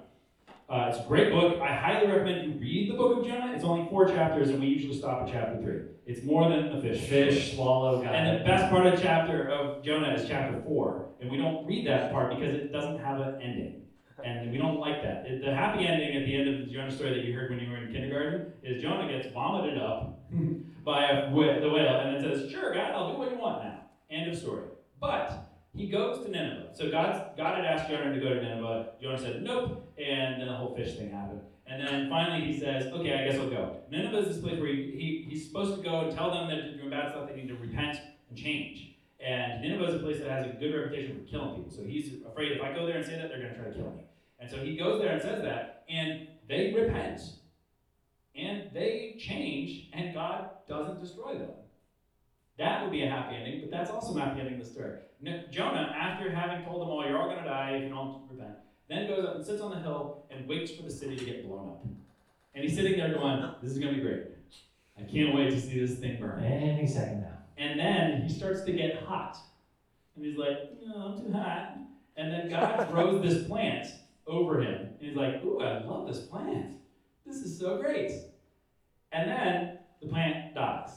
Uh, it's a great book. I highly recommend you read the Book of Jonah. It's only four chapters, and we usually stop at chapter three. It's more than a fish. Fish, swallow, guy. And the best part of chapter of Jonah is chapter four, and we don't read that part because it doesn't have an ending, and we don't like that. It- the happy ending at the end of the Jonah story that you heard when you were in kindergarten is Jonah gets vomited up by a the whale, and then says, "Sure, God, I'll do what you want now." End of story. But he goes to Nineveh. So God, God had asked Jonah to go to Nineveh. Jonah said, "Nope," and then the whole fish thing happened. And then finally he says, okay, I guess I'll go. Nineveh is this place where he, he, he's supposed to go and tell them that they're doing bad stuff, they need to repent and change. And Nineveh is a place that has a good reputation for killing people. So he's afraid if I go there and say that, they're going to try to kill me. And so he goes there and says that, and they repent. And they change, and God doesn't destroy them. That would be a happy ending, but that's also a happy ending of the story. No, Jonah, after having told them all, you're all going to die if you don't repent, then goes up and sits on the hill and waits for the city to get blown up. And he's sitting there going, This is going to be great. I can't wait to see this thing burn. Any second now. And then he starts to get hot. And he's like, No, I'm too hot. And then God throws this plant over him. And he's like, Ooh, I love this plant. This is so great. And then the plant dies.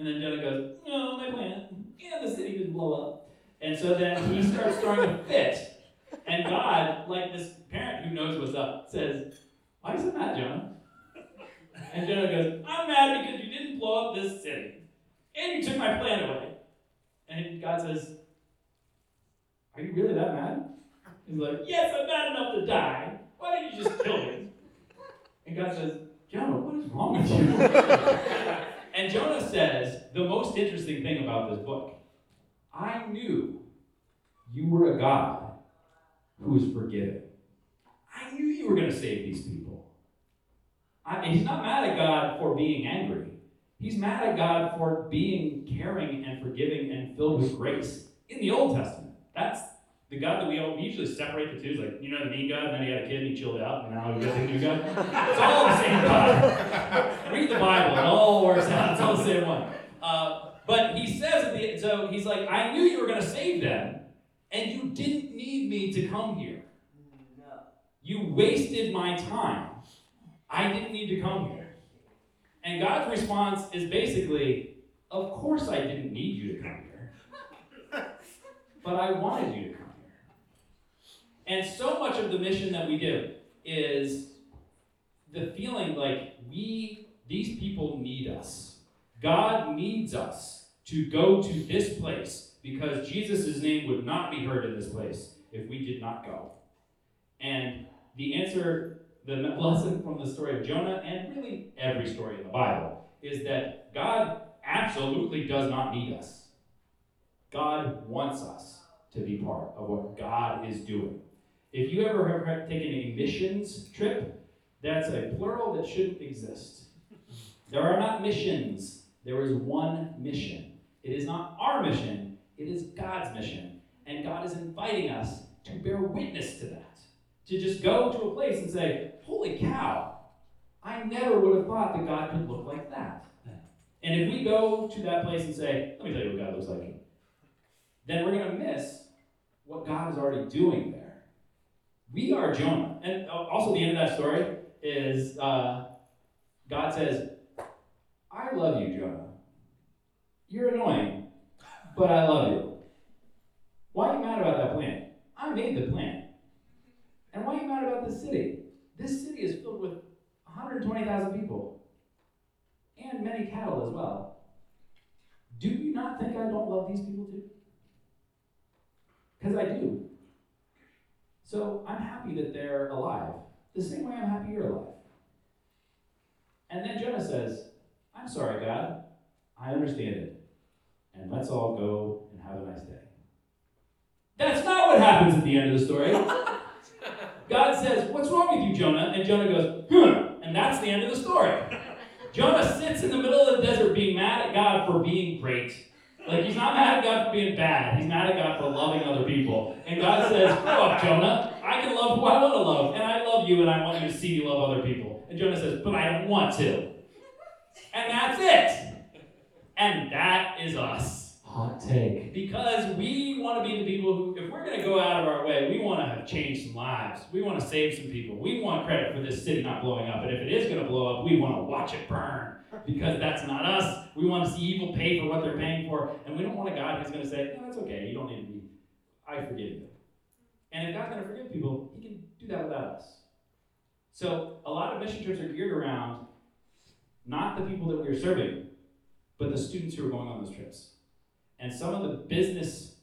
And then Jonah goes, No, my plant. Yeah, the city didn't blow up. And so then he starts throwing a fit. And God, like this parent who knows what's up, says, Why you so mad, Jonah? And Jonah goes, I'm mad because you didn't blow up this city. And you took my plant away. And God says, Are you really that mad? He's like, Yes, I'm mad enough to die. Why don't you just kill me? And God says, Jonah, what is wrong with you? and Jonah says the most interesting thing about this book. I knew you were a God who is forgiving. I knew you were going to save these people. I, he's not mad at God for being angry. He's mad at God for being caring and forgiving and filled with grace in the Old Testament. That's the God that we, all, we usually separate the two. Is like, you know, the mean God, and then he had a kid and he chilled out, and now got the new God. It's all the same God. Read the Bible, it all works out. It's all the same one. Uh, but he says at the so he's like, I knew you were going to save them, and you didn't need me to come here. You wasted my time. I didn't need to come here. And God's response is basically, Of course, I didn't need you to come here, but I wanted you to come. And so much of the mission that we do is the feeling like we, these people need us. God needs us to go to this place because Jesus' name would not be heard in this place if we did not go. And the answer, the lesson from the story of Jonah, and really every story in the Bible, is that God absolutely does not need us. God wants us to be part of what God is doing. If you ever have taken a missions trip, that's a plural that shouldn't exist. There are not missions, there is one mission. It is not our mission, it is God's mission. And God is inviting us to bear witness to that. To just go to a place and say, Holy cow, I never would have thought that God could look like that. And if we go to that place and say, Let me tell you what God looks like, then we're going to miss what God is already doing there. We are Jonah. And also, the end of that story is uh, God says, I love you, Jonah. You're annoying, but I love you. Why are you mad about that plan? I made the plan. And why are you mad about this city? This city is filled with 120,000 people and many cattle as well. Do you not think I don't love these people too? Because I do. So I'm happy that they're alive, the same way I'm happy you're alive. And then Jonah says, I'm sorry, God. I understand it. And let's all go and have a nice day. That's not what happens at the end of the story. God says, What's wrong with you, Jonah? And Jonah goes, Hmm. And that's the end of the story. Jonah sits in the middle of the desert being mad at God for being great. Like, he's not mad at God for being bad. He's mad at God for loving other people. And God says, Grow up, Jonah. I can love who I want to love. And I love you, and I want you to see me love other people. And Jonah says, But I don't want to. And that's it. And that is us. Hot take. Because we want to be the people who, if we're going to go out of our way, we want to change some lives. We want to save some people. We want credit for this city not blowing up. And if it is going to blow up, we want to watch it burn. Because that's not us. We want to see evil pay for what they're paying for. And we don't want a God who's going to say, no, that's okay. You don't need to be. I forgive you. And if God's going to forgive people, He can do that without us. So a lot of mission trips are geared around not the people that we're serving, but the students who are going on those trips. And some of the business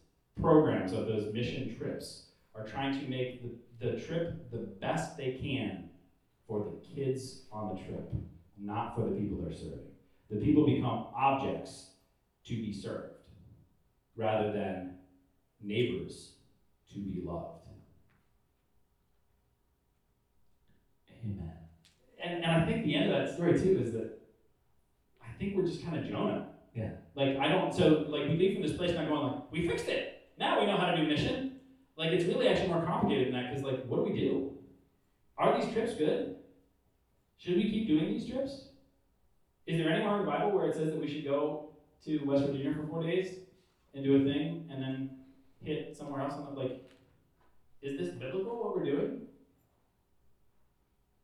programs of those mission trips are trying to make the, the trip the best they can for the kids on the trip, not for the people they're serving. The people become objects to be served rather than neighbors to be loved. Amen. And, and I think the end of that story too is that I think we're just kind of Jonah. Yeah. Like I don't so like we leave from this place not going like we fixed it. Now we know how to do mission. Like it's really actually more complicated than that because like what do we do? Are these trips good? Should we keep doing these trips? Is there anywhere in the Bible where it says that we should go to West Virginia for four days and do a thing and then hit somewhere else? And like, is this biblical what we're doing?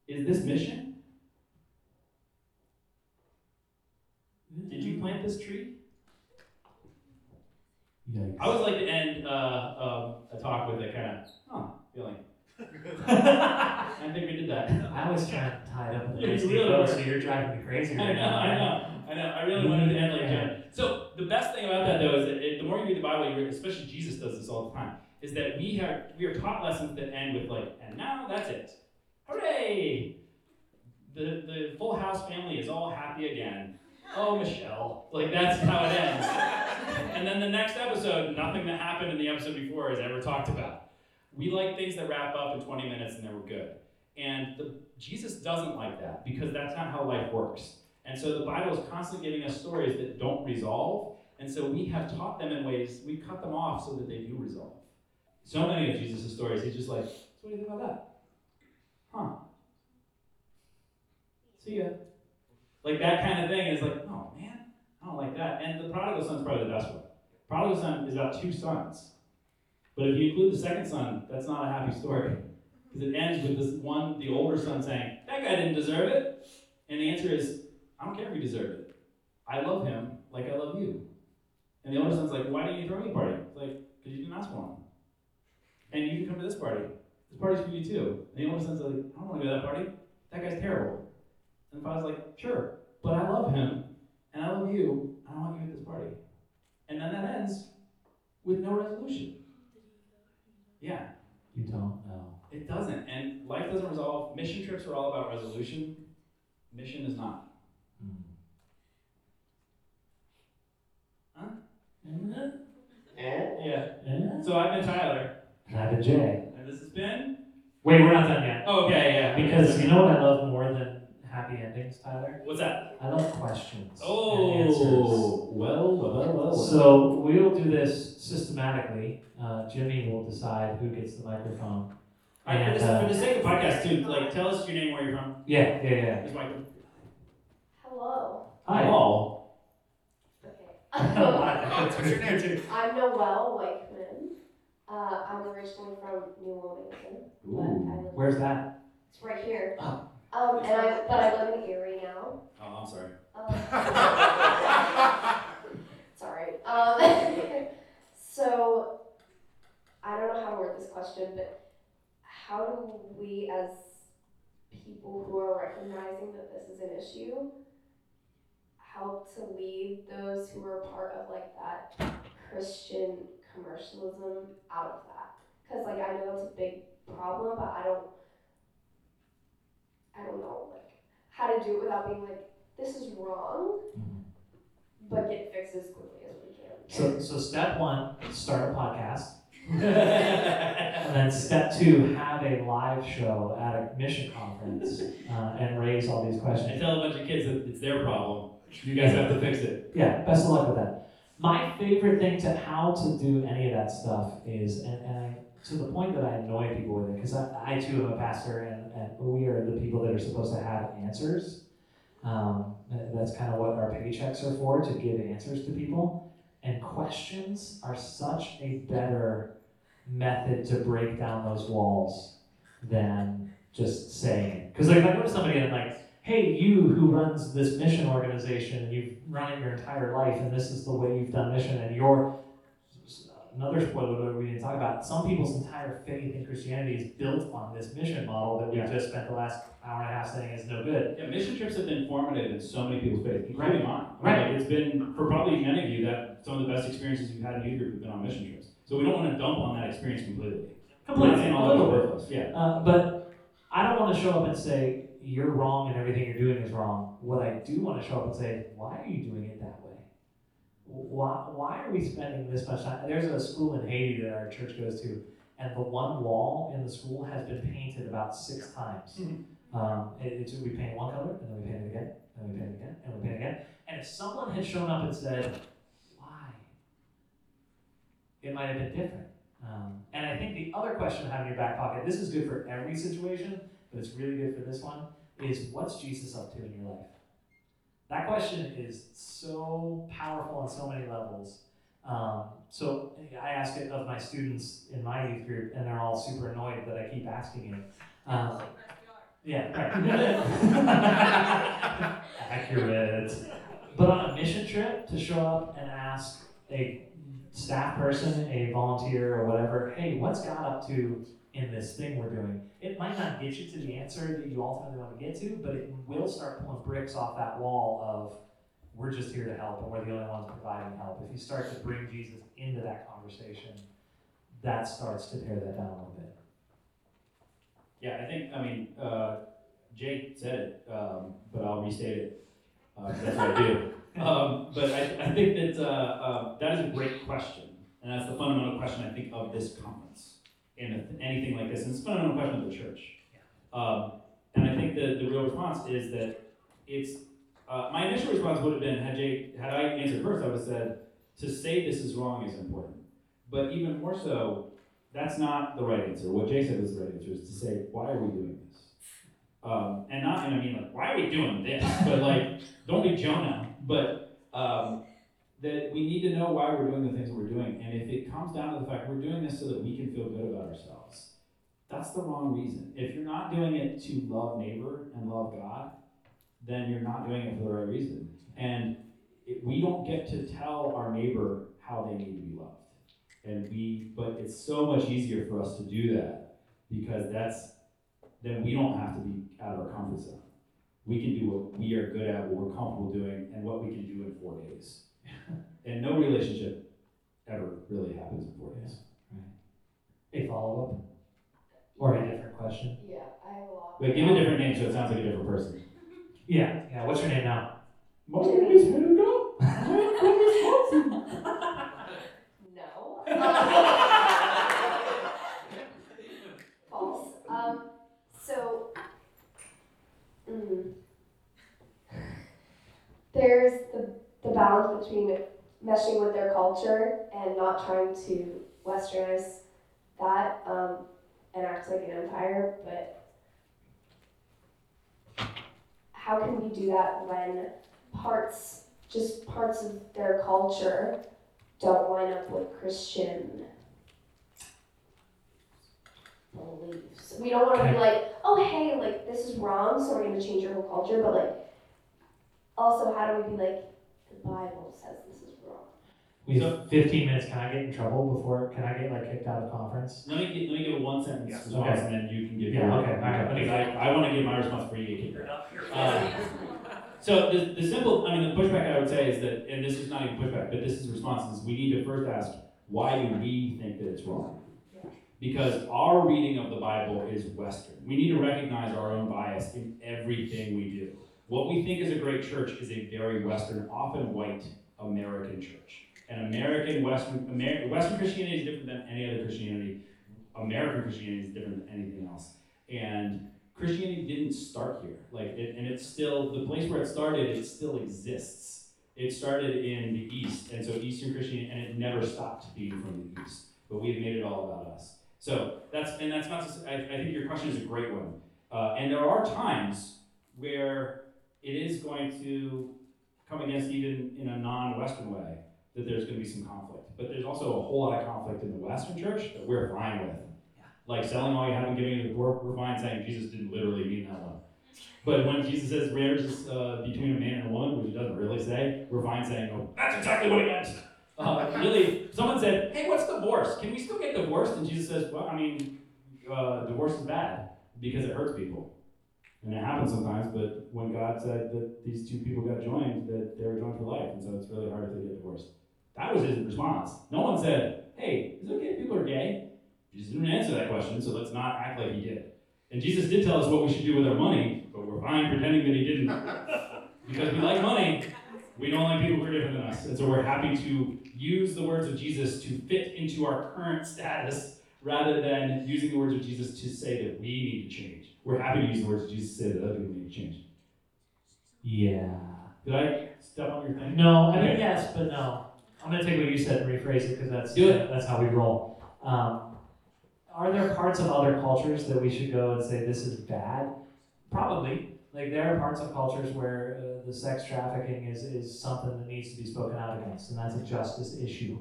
Is this mission? Did you plant this tree? Yikes. I always like to end uh, um, a talk with a kind of, huh, feeling. I think we did that. I was trying to tie it up with a You really bow, so you're driving me crazy I right know, now. I know, I know. I really wanted to end like that. So the best thing about that, though, is that it, the more you read the Bible, you read, especially Jesus does this all the time, is that we have we are taught lessons that end with like, and now that's it, hooray! The the Full House family is all happy again. Oh, Michelle, like that's how it ends. and then the next episode, nothing that happened in the episode before is ever talked about. We like things that wrap up in 20 minutes and then we're good. And the, Jesus doesn't like that because that's not how life works. And so the Bible is constantly giving us stories that don't resolve. And so we have taught them in ways, we cut them off so that they do resolve. So many of Jesus' stories, he's just like, so what do you think about that? Huh. See ya. Like that kind of thing is like, oh man, I don't like that. And the prodigal son's probably the best one. Prodigal son is about two sons. But if you include the second son, that's not a happy story. Because it ends with this one, the older son saying, That guy didn't deserve it. And the answer is, I don't care if he deserved it. I love him, like I love you. And the older son's like, why didn't you throw me a party? It's like, because you didn't ask for one. And you can come to this party. This party's for you too. And the older son's like, I don't want to go to that party. That guy's terrible. And the father's like, sure, but I love him, and I love you, and I want you at this party. And then that ends with no resolution. Yeah, You don't know. it doesn't. And life doesn't resolve. Mission trips are all about resolution. Mission is not. Mm. Huh? Eh? Yeah. Eh? So I've been Tyler, And I've been Jay. and this has been. Wait, we're not done yet. Oh, okay, yeah. Because you know what I love more than happy endings, Tyler? What's that? I love questions. and Oh, well, well, well, well. So we will do this systematically. Uh, Jimmy will decide who gets the microphone. All right, for, And, the, uh, for the sake of podcast too, like, tell us your name, where you're from. Yeah, yeah, yeah. This Michael. Hello. Hi. Paul. Okay. What's your name? I'm Noelle Weichman. Uh, I'm originally from New Wilmington, but I Ooh. live. Where's that? It's right here. Oh. Um, and I but I live in Erie now. Oh, I'm sorry. Um, alright. Um, so I don't know how to word this question, but how do we, as people who are recognizing that this is an issue, help to lead those who are part of like that Christian commercialism out of that? Because like I know it's a big problem, but I don't, I don't know like how to do it without being like this is wrong, but get fixed as quickly as we can. So, so step one, start a podcast. And then step two, have a live show at a mission conference uh, and raise all these questions. And tell a bunch of kids that it's their problem. You guys have to fix it. Yeah, best of luck with that. My favorite thing to how to do any of that stuff is, and, and I, to the point that I annoy people with it, because I, I too am a pastor and, we are the people that are supposed to have answers. Um, that's kind of what our paychecks are for, to give answers to people. And questions are such a better method to break down those walls than just saying. Because like, if I go to somebody and I'm like, hey, you who runs this mission organization, and you've run it your entire life, and this is the way you've done mission, and you're another spoiler that we didn't talk about. Some people's entire faith in Christianity is built on this mission model that we Yeah. just spent the last hour and a half saying is no good. Yeah, mission trips have been formative in so many people's faith, including mine. Right. Like, it's been, for probably many of you, that some of the best experiences you've had in youth group have been on mission trips. So we don't want to dump on that experience completely. I'm not saying all a little bit. worthless, yeah. Uh, but I don't want to show up and say you're wrong and everything you're doing is wrong. What I do want to show up and say, why are you doing it that way? Why, why are we spending this much time? There's a school in Haiti that our church goes to, and the one wall in the school has been painted about six times. Um, it, it's, we paint one color, and then we paint it again, and we paint it again, and we paint it again. And if someone had shown up and said, why? It might have been different. Um, and I think the other question to have in your back pocket, this is good for every situation, but it's really good for this one, is what's Jesus up to in your life? That question is so powerful on so many levels. Um, so I ask it of my students in my youth group, and they're all super annoyed that I keep asking it. Um, yeah, right. Accurate. But on a mission trip, to show up and ask a staff person, a volunteer, or whatever, hey, what's God up to in this thing we're doing? It might not get you to the answer that you ultimately want to get to, but it will start pulling bricks off that wall of we're just here to help and we're the only ones providing help. If you start to bring Jesus into that conversation, that starts to tear that down a little bit. Yeah, I think, I mean, uh, Jake said it, um, but I'll restate it. Uh, that's what I do. Um, but I, I think that uh, uh, that is a great question, and that's the fundamental question I think of this conference if anything like this. And it's a fundamental question of the church. Um, and I think that the real response is that it's uh, my initial response would have been had Jake had I answered first, I would have said to say this is wrong is important. But even more so, that's not the right answer. What Jay said was the right answer is to say why are we doing this? Um, and not, and I mean like why are we doing this? But like don't be Jonah. But um, that we need to know why we're doing the things that we're doing. And if it comes down to the fact we're doing this so that we can feel good about ourselves, that's the wrong reason. If you're not doing it to love neighbor and love God, then you're not doing it for the right reason. And it, we don't get to tell our neighbor how they need to be loved. And we, but it's so much easier for us to do that because that's, then we don't have to be out of our comfort zone. We can do what we are good at, what we're comfortable doing, and what we can do in four days. And no relationship ever really happens in four days. A follow up? Or a different question? Yeah, I have a lot. Wait, give a different name so it sounds like a different person. Yeah, yeah. What's your name now? My name is Helga. I'm from Wisconsin. No. False. Um, so, mm, there's the, the balance between meshing with their culture and not trying to westernize that um, and act like an empire, but how can we do that when parts, just parts of their culture don't line up with Christian beliefs. We don't want to be like, oh hey, like this is wrong, so we're gonna change your whole culture. But like, also, how do we be like, Bible says this is wrong? We have 15 minutes. Can I get in trouble before? Can I get like kicked out of conference? Let me get, let me give a one sentence Yeah, response okay. and then you can give Yeah, your. okay, all right, let me- Because I, I want to give my response before you get kicked out. Uh, So the, the simple, I mean, the pushback I would say is that, and this is not even pushback, but this is response, is we need to first ask, why do we think that it's wrong? Because our reading of the Bible is Western. We need to recognize our own bias in everything we do. What we think is a great church is a very Western, often white American church. And American Western Amer- Western Christianity is different than any other Christianity. American Christianity is different than anything else. And Christianity didn't start here. Like, it, and it's still the place where it started. It still exists. It started in the East, and so Eastern Christianity, and it never stopped being from the East. But we have made it all about us. So that's and that's not. I, I think your question is a great one. Uh, and there are times where it is going to come against even in a non-Western way that there's going to be some conflict. But there's also a whole lot of conflict in the Western church that we're fine with. Like selling all you have and giving it to the poor, we're fine saying Jesus didn't literally mean that one. But when Jesus says marriage is uh, between a man and a woman, which he doesn't really say, we're fine saying, oh, that's exactly what he meant. Uh, really, someone said, hey, what's divorce? Can we still get divorced? And Jesus says, well, I mean, uh, divorce is bad because it hurts people. And it happens sometimes, but when God said that these two people got joined, that they were joined for life, and so it's really hard if they get divorced. That was his response. No one said, hey, is it okay if people are gay? Jesus didn't answer that question, so let's not act like he did. And Jesus did tell us what we should do with our money, but we're fine pretending that he didn't. because we like money, we don't like people who are different than us. And so we're happy to use the words of Jesus to fit into our current status rather than using the words of Jesus to say that we need to change. We're happy to use the words Jesus to say that other people need to change. Yeah. Did I step on your thing? No, I Okay. mean yes, but no. I'm gonna take what you said and rephrase it because that's Do it. that's how we roll. Um, are there parts of other cultures that we should go and say this is bad? Probably. Like there are parts of cultures where uh, the sex trafficking is is something that needs to be spoken out against, and that's a justice issue.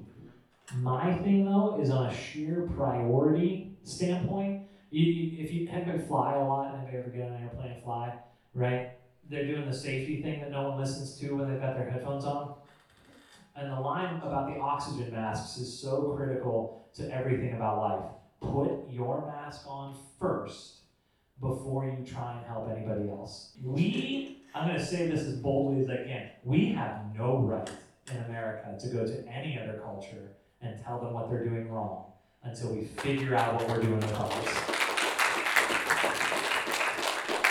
My thing though is on a sheer priority standpoint. You, if you have been fly a lot, have you ever get on an airplane and fly, right? They're doing the safety thing that no one listens to when they've got their headphones on. And the line about the oxygen masks is so critical to everything about life. Put your mask on first before you try and help anybody else. We, I'm going to say this as boldly as I can, we have no right in America to go to any other culture and tell them what they're doing wrong until we figure out what we're doing ours.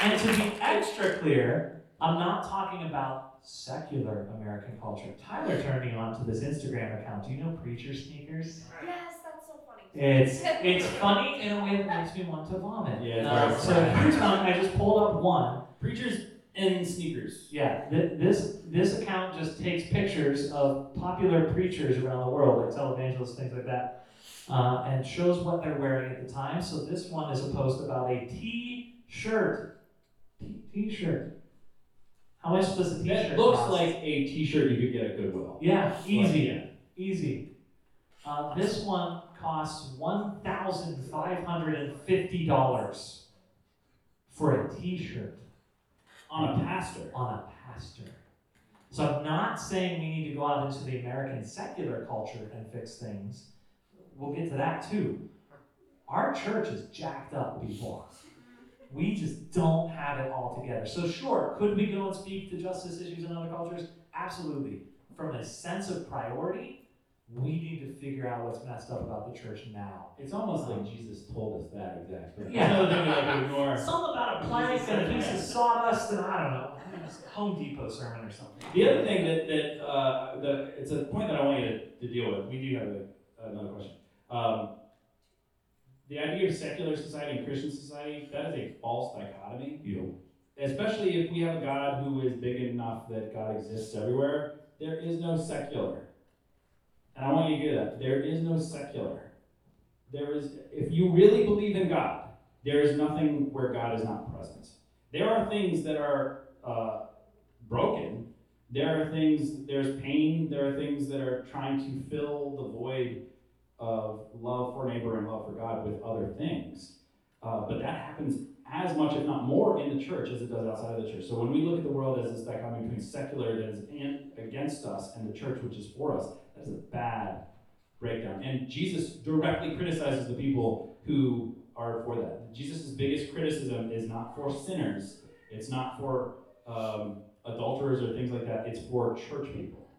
And to be extra clear, I'm not talking about secular American culture. Tyler turned me on to this Instagram account. Do you know Preacher Sneakers? Yes, that's so funny. It's it's funny in a way that makes me want to vomit. Yeah, it's Uh, very so funny. here's one. I just pulled up one. Preachers in sneakers. Yeah, th- this this account just takes pictures of popular preachers around the world, like televangelists, things like that, uh, and shows what they're wearing at the time. So this one is a post about a T-shirt. T-shirt. How much does a T-shirt That looks cost? like a T-shirt you could get at Goodwill. Yeah, easy, Yeah. easy. Uh, this one costs one thousand five hundred and fifty dollars for a T-shirt On a pastor. on a pastor. So I'm not saying we need to go out into the American secular culture and fix things. We'll get to that too. Our church is jacked up, people. We just don't have it all together. So, sure, could we go and speak to justice issues in other cultures? Absolutely. From a sense of priority, we need to figure out what's messed up about the church now. It's almost like Jesus told us that exactly. Yeah. Another like ignore. Something about a plank and a piece of sawdust, and I don't know, Home Depot sermon or something. The other thing that, that uh, the, it's a point that I want you to, to deal with. We do have a, another question. Um, the idea of secular society and Christian society, that is a false dichotomy. Especially if we have a God who is big enough that God exists everywhere, there is no secular. And I want you to hear that. There is no secular. There is, if you really believe in God, there is nothing where God is not present. There are things that are uh, broken. There are things, there's pain, there are things that are trying to fill the void of love for neighbor and love for God with other things. Uh, but that happens as much, if not more, in the church as it does outside of the church. So when we look at the world as this dichotomy between secular that is in, against us and the church which is for us, that is a bad breakdown. And Jesus directly criticizes the people who are for that. Jesus' biggest criticism is not for sinners, it's not for um, adulterers or things like that, it's for church people.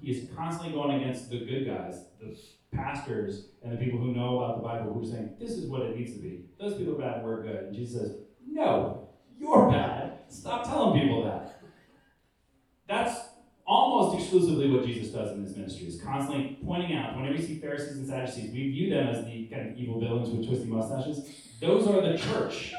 He is constantly going against the good guys, the pastors, and the people who know about the Bible who are saying, this is what it needs to be. Those people are bad we're good. And Jesus says, no, you're bad. Stop telling people that. That's almost exclusively what Jesus does in his ministry, is constantly pointing out, whenever we see Pharisees and Sadducees, we view them as the kind of evil villains with twisty mustaches. Those are the church.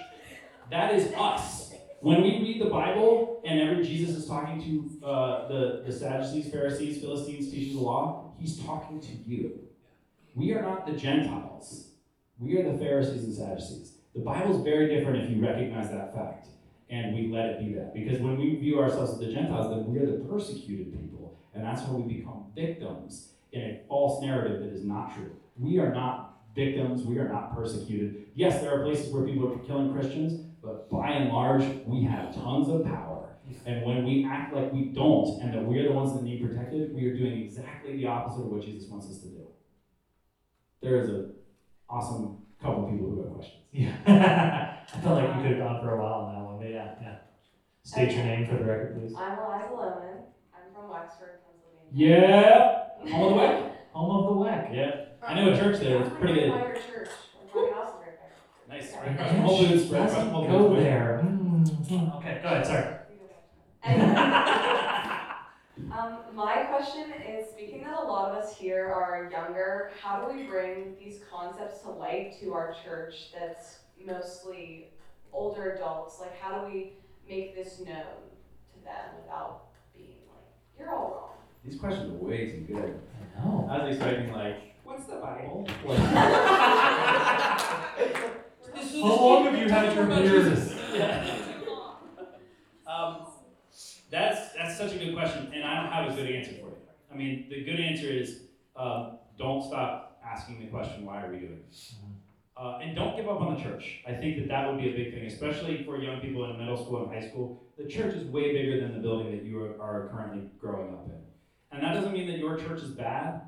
That is us. When we read the Bible and every Jesus is talking to uh, the, the Sadducees, Pharisees, Philistines, teachers of the law, he's talking to you. We are not the Gentiles. We are the Pharisees and Sadducees. The Bible is very different if you recognize that fact and we let it be that. Because when we view ourselves as the Gentiles, then we're the persecuted people. And that's when we become victims in a false narrative that is not true. We are not victims, we are not persecuted. Yes, there are places where people are killing Christians, but by and large, we have tons of power. And when we act like we don't and that we're the ones that need protected, we are doing exactly the opposite of what Jesus wants us to do. There is an awesome couple of people who have questions. Yeah. I felt like you could have gone for a while on that one, but yeah, yeah. State your name for the record, please. I'm Eliza Lohman. I'm from Wexford, Pennsylvania. Yeah, home of the way. Home of the WEC. Yeah, I know a church there. It's pretty good. By your church. My house is right there. Nice. Yeah. Right across from Whole Foods. Right across from Doesn't go Foods. there. Mm, Okay, go ahead, sorry. Anyway, um, my question is speaking that a lot of us here are younger, how do we bring these concepts to light to our church that's mostly older adults? Like, how do we make this known to them without being like, you're all wrong? These questions are way too good. I know. I was expecting like, what's the Bible? How long have you had your beard? Yeah. Um, that's that's such a good question, and I don't have a good answer for you. I mean, the good answer is um, don't stop asking the question, why are we doing this? Uh, and don't give up on the church. I think that that would be a big thing, especially for young people in middle school and high school. The church is way bigger than the building that you are, currently growing up in. And that doesn't mean that your church is bad,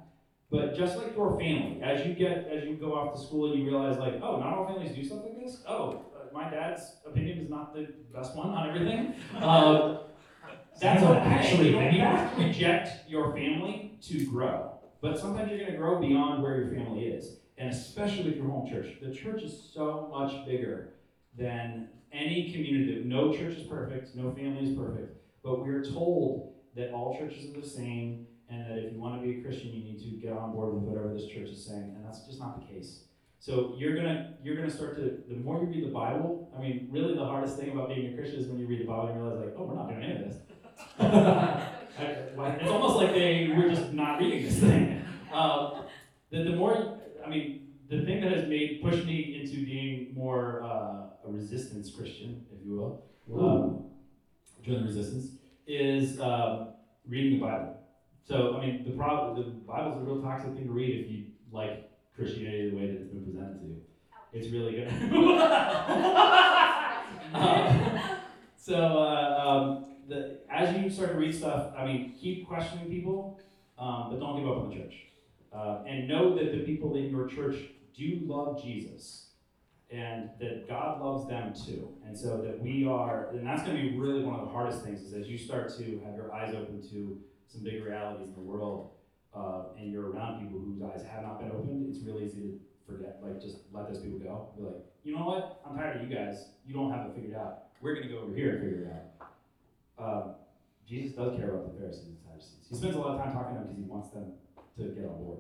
but just like your family, as you get as you go off to school and you realize like, oh, not all families do stuff like this. Oh, uh, my dad's opinion is not the best one on everything. Um, that's okay. actually you have to reject your family to grow, but sometimes you're going to grow beyond where your family is, and especially with your home church. The church is so much bigger than any community. No church is perfect. No family is perfect. But we're told that all churches are the same, and that if you want to be a Christian, you need to get on board with whatever this church is saying, and that's just not the case. So you're gonna you're gonna start to the more you read the Bible. I mean, really, the hardest thing about being a Christian is when you read the Bible and you realize like, oh, we're not doing any of this. It's almost like they were just not reading this thing. Um, the, the more, I mean, the thing that has made pushed me into being more uh, a resistance Christian, if you will, um, join the resistance, is um, reading the Bible. So, I mean, the problem, the Bible's a real toxic thing to read if you like Christianity the way that it's been presented to you. It's really good. Um, so, uh, um, the, as you start to read stuff, I mean, keep questioning people, um, but don't give up on the church. Uh, and know that the people in your church do love Jesus and that God loves them too. And so that we are, and that's going to be really one of the hardest things is as you start to have your eyes open to some big realities in the world uh, and you're around people whose eyes have not been opened, it's really easy to forget, like just let those people go. Be like, you know what? I'm tired of you guys. You don't have it figured out. We're going to go over here and figure it out. Um, Jesus does care about the Pharisees and Sadducees. He spends a lot of time talking to them because he wants them to get on board.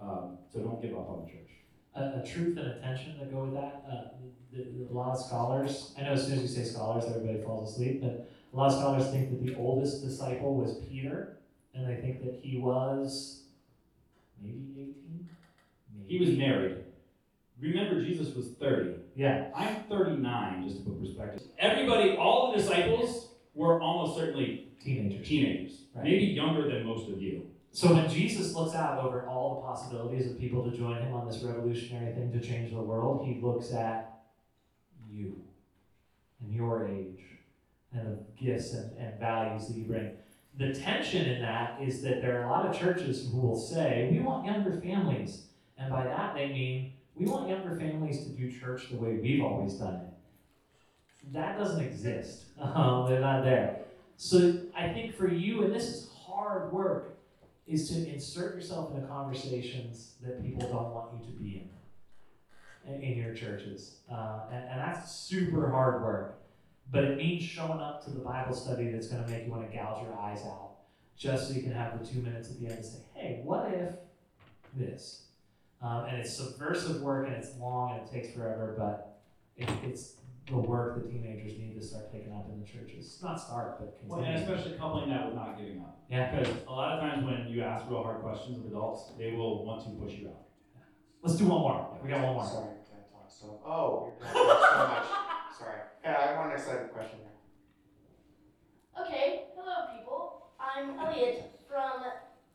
Um, so don't give up on the church. a, a truth and attention that go with that. Uh, the, the, a lot of scholars, I know as soon as you say scholars, everybody falls asleep, but a lot of scholars think that the oldest disciple was Peter, and they think that he was maybe 18? He was married. Remember, Jesus was 30. Yeah, I'm 39, just to put perspective. Everybody, all the disciples were almost certainly teenagers. teenagers, Right. maybe younger than most of you. So when Jesus looks out over all the possibilities of people to join him on this revolutionary thing to change the world, he looks at you and your age and the gifts and, and values that you bring. The tension in that is that there are a lot of churches who will say, we want younger families. And by that they mean, we want younger families to do church the way we've always done it. That doesn't exist. Um, they're not there. So I think for you, and this is hard work, is to insert yourself into conversations that people don't want you to be in in, in your churches. Uh, and, and that's super hard work. But it means showing up to the Bible study that's going to make you want to gouge your eyes out, just so you can have the two minutes at the end to say, hey, what if this? Um, and it's subversive work and it's long and it takes forever, but it, it's the work that teenagers need to start taking up in the churches. Not start, but Well, continue. and especially coupling that with not giving up. yeah. Because a lot of times when you ask real hard questions of adults, they will want to push you out. Let's do one more. We got one more. Sorry, can I talk so? Oh, you're so much. Sorry. Yeah, I want an excited question here. Okay, hello people. I'm Elliot from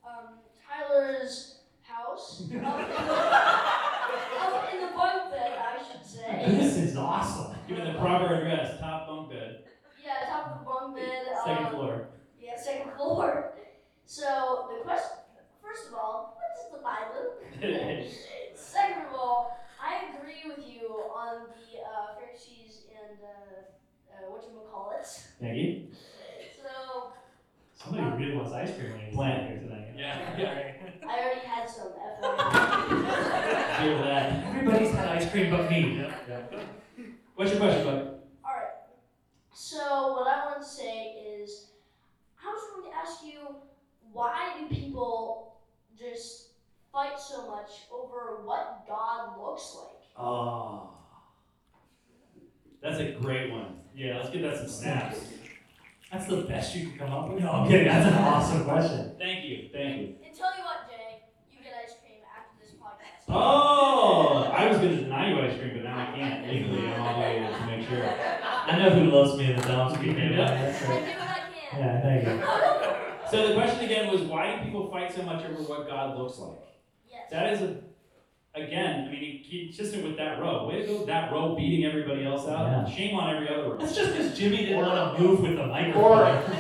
um, Tyler's house. Up in, the, up in the bunk bed, I should say. This is awesome. Given the proper address, top bunk bed, Yeah, top of the bunk bed. second um, floor. Yeah, second floor. So the question, first of all, what is the Bible? Second of all, I agree with you on the uh, Pharisees and uh, uh, what you call it. Thank you. So Somebody really wants ice cream when he's Plan. here tonight. Yeah, yeah. I already had some. FYI. Hear that. Everybody's had ice cream but me. What's your question, bud? all right. So what I want to say is, I was going to ask you, why do people just fight so much over what God looks like? Oh. That's a great one. Yeah, let's get that some snaps. That's the best you can come up with. No, I'm kidding. That's an awesome question. Thank you, thank you. And tell you what, Jay, you get ice cream after this podcast. Oh, I was gonna deny you ice cream, but now I can't legally. I'm obligated to make sure. I know who loves me in the dumps. You can I do what I can. Yeah, thank you. So the question again was, why do people fight so much over what God looks like? Yes. That is a, again, I mean, consistent with that row. Way to go, that row beating everybody else out. Yeah. Shame on every other row. That's just because Jimmy didn't want to move with the Or, microphone.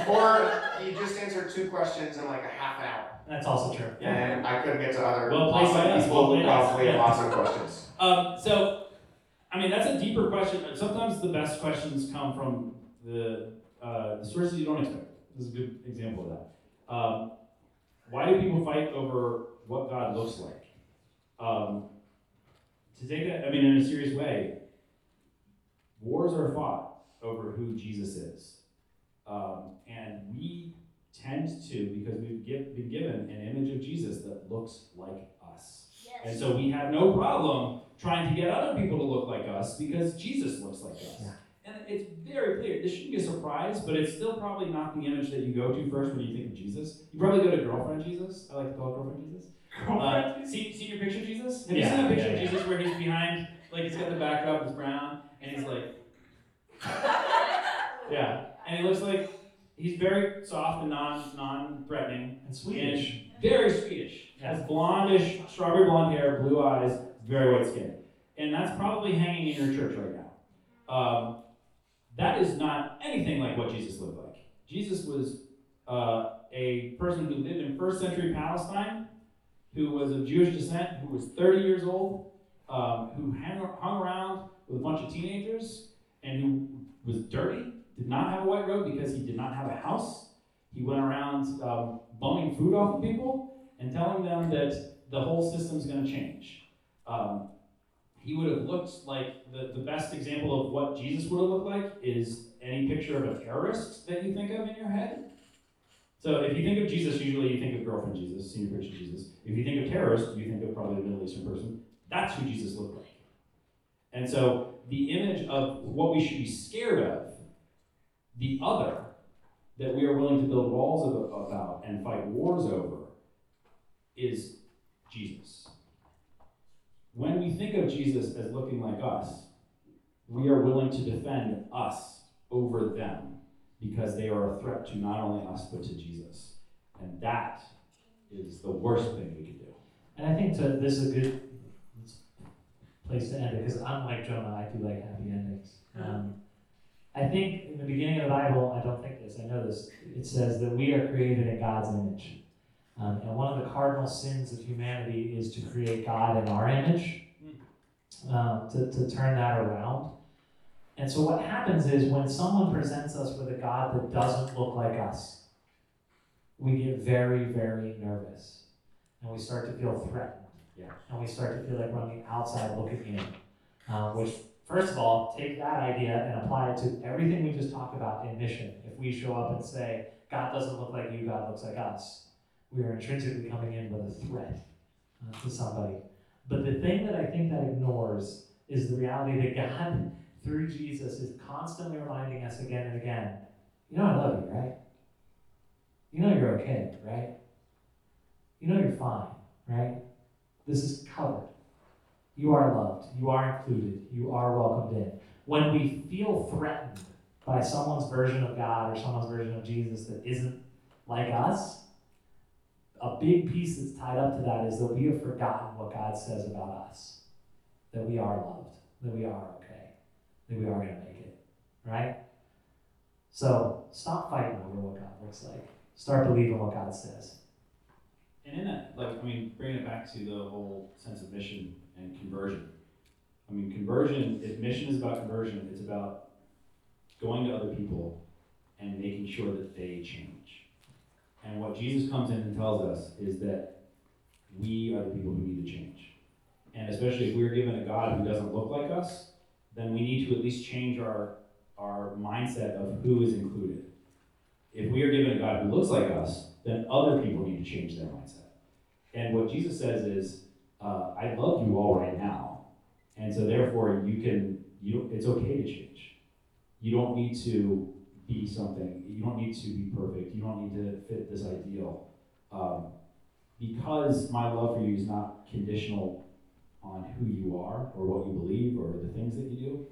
or or you just answered two questions in like a half an hour. That's also true. And I couldn't get to other Well played by awesome people who played by us. probably have Yeah. awesome questions. Um, so, I mean, that's a deeper question. Sometimes the best questions come from the, uh, the sources you don't expect. This is a good example of that. Um, why do people fight over what God looks like? Um, to take that, I mean, in a serious way, wars are fought over who Jesus is. Um, and we tend to, because we've give, been given an image of Jesus that looks like us. And so we have no problem trying to get other people to look like us because Jesus looks like us. Yeah. And it's very clear. This shouldn't be a surprise, but it's still probably not the image that you go to first when you think of Jesus. You probably go to girlfriend Jesus. I like to call it girlfriend Jesus. Uh, see, see your picture of Jesus? Have you seen a picture yeah, of yeah. Jesus where he's behind, like he's got the backdrop, it's brown, and he's like, yeah, and he looks like he's very soft and non non threatening And Swedish. and very Swedish. Yeah. Has blondish, strawberry blonde hair, blue eyes, very white skin. And that's probably hanging in your church right now. Um, that is not anything like what Jesus looked like. Jesus was uh, a person who lived in first century Palestine, who was of Jewish descent, who was 30 years old, um, who hang, hung around with a bunch of teenagers, and who was dirty, did not have a white robe because he did not have a house. He went around um, bumming food off of people and telling them that the whole system's going to change. Um, he would have looked like the, the best example of what Jesus would have looked like is any picture of a terrorist that you think of in your head. So if you think of Jesus, usually you think of girlfriend Jesus, senior picture Jesus. If you think of terrorist, you think of probably a Middle Eastern person. That's who Jesus looked like. And so the image of what we should be scared of, the other, that we are willing to build walls about and fight wars over, is Jesus. When we think of Jesus as looking like us, we are willing to defend us over them because they are a threat to not only us but to Jesus. And that is the worst thing we can do. And I think to, this is a good place to end it because unlike Jonah, I do like happy endings. Um, I think in the beginning of the Bible, I don't think this, I know this, it says that we are created in God's image. Um, and one of the cardinal sins of humanity is to create God in our image, um, to, to turn that around. And so what happens is when someone presents us with a God that doesn't look like us, we get very, very nervous. And we start to feel threatened. Yeah. And we start to feel like we're on the outside looking in. Um, which, first of all, take that idea and apply it to everything we just talked about in mission. If we show up and say, God doesn't look like you, God looks like us, we are intrinsically coming in with a threat uh, to somebody. But the thing that I think that ignores is the reality that God, through Jesus, is constantly reminding us again and again, you know I love you, right? You know you're okay, right? You know you're fine, right? This is covered. You are loved. You are included. You are welcomed in. When we feel threatened by someone's version of God or someone's version of Jesus that isn't like us, a big piece that's tied up to that is that we have forgotten what God says about us. That we are loved, that we are okay, that we are going to make it, right? So stop fighting over what God looks like. Start believing what God says. And in that, like, I mean, bringing it back to the whole sense of mission and conversion. I mean, conversion, if mission is about conversion, it's about going to other people and making sure that they change. And what Jesus comes in and tells us is that we are the people who need to change. And especially if we're given a God who doesn't look like us, then we need to at least change our, our mindset of who is included. If we are given a God who looks like us, then other people need to change their mindset. And what Jesus says is, uh, I love you all right now. And so therefore you can, you, it's okay to change. You don't need to be something. You don't need to be perfect. You don't need to fit this ideal. Um, because my love for you is not conditional on who you are or what you believe or the things that you do,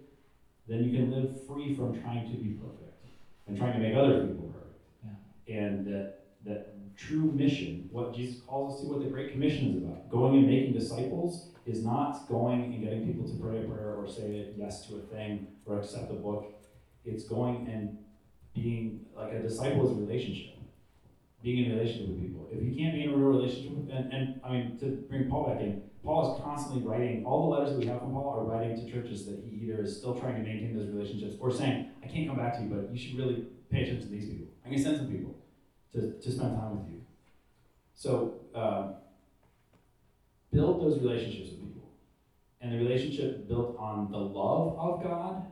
then you can live free from trying to be perfect and trying to make other people perfect. Yeah. And that that true mission, what Jesus calls us to, what the Great Commission is about, going and making disciples, is not going and getting people to pray a prayer or say yes to a thing or accept a book. It's going and being like a disciple is a relationship. Being in a relationship with people. If you can't be in a real relationship with and, and I mean to bring Paul back in, Paul is constantly writing all the letters that we have from Paul are writing to churches that he either is still trying to maintain those relationships or saying, I can't come back to you, but you should really pay attention to these people. I can send some people to, to spend time with you. So um, build those relationships with people. And the relationship built on the love of God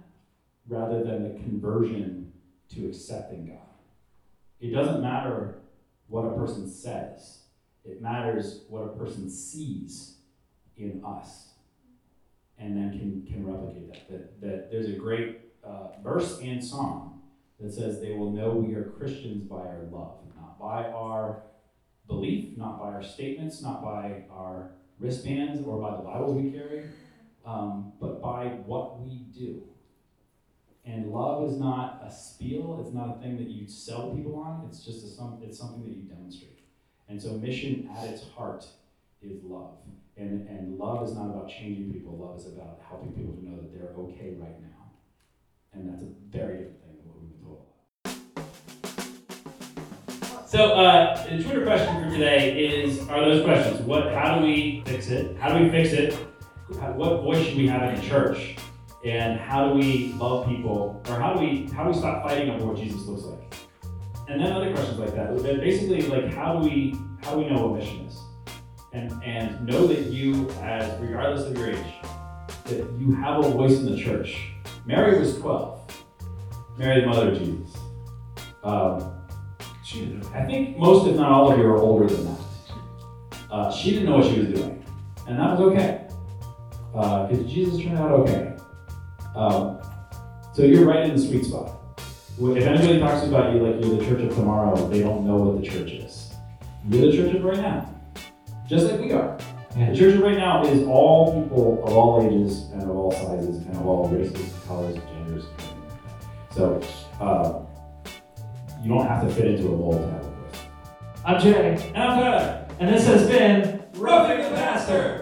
rather than the conversion to accepting God. It doesn't matter what a person says, it matters what a person sees in us and then can, can replicate that. that. That there's a great uh, verse and song that says they will know we are Christians by our love, not by our belief, not by our statements, not by our wristbands or by the Bibles we carry, um, but by what we do. And love is not a spiel, it's not a thing that you sell people on, it's just a, it's something that you demonstrate. And so mission at its heart is love. And, and love is not about changing people, love is about helping people to know that they're okay right now. And that's a very different thing than what we've been told. So, uh, the Twitter question for today is: Are those questions? What? How do we Fix it. How do we fix it? What voice should we have in the church? And how do we love people? Or how do we how do we stop fighting over what Jesus looks like? And then other questions like that. Basically, like how do we how do we know what mission is? And and know that you, as regardless of your age, that you have a voice in the church. Mary was twelve. Mary, the mother of Jesus. Um, she, I think most, if not all of you, are older than that. Uh, she didn't know what she was doing, and that was okay, because Jesus turned out okay. Um, so you're right in the sweet spot. If anybody talks about you like you're the church of tomorrow, they don't know what the church is. You're the church of right now, just like we are. The church of right now is all people of all ages and of all sizes and of all races, colors, genders. and everything like that. So uh, you don't have to fit into a mold to have a voice. I'm Jay, And I'm Tyler. and this has been Roughing the Pastor.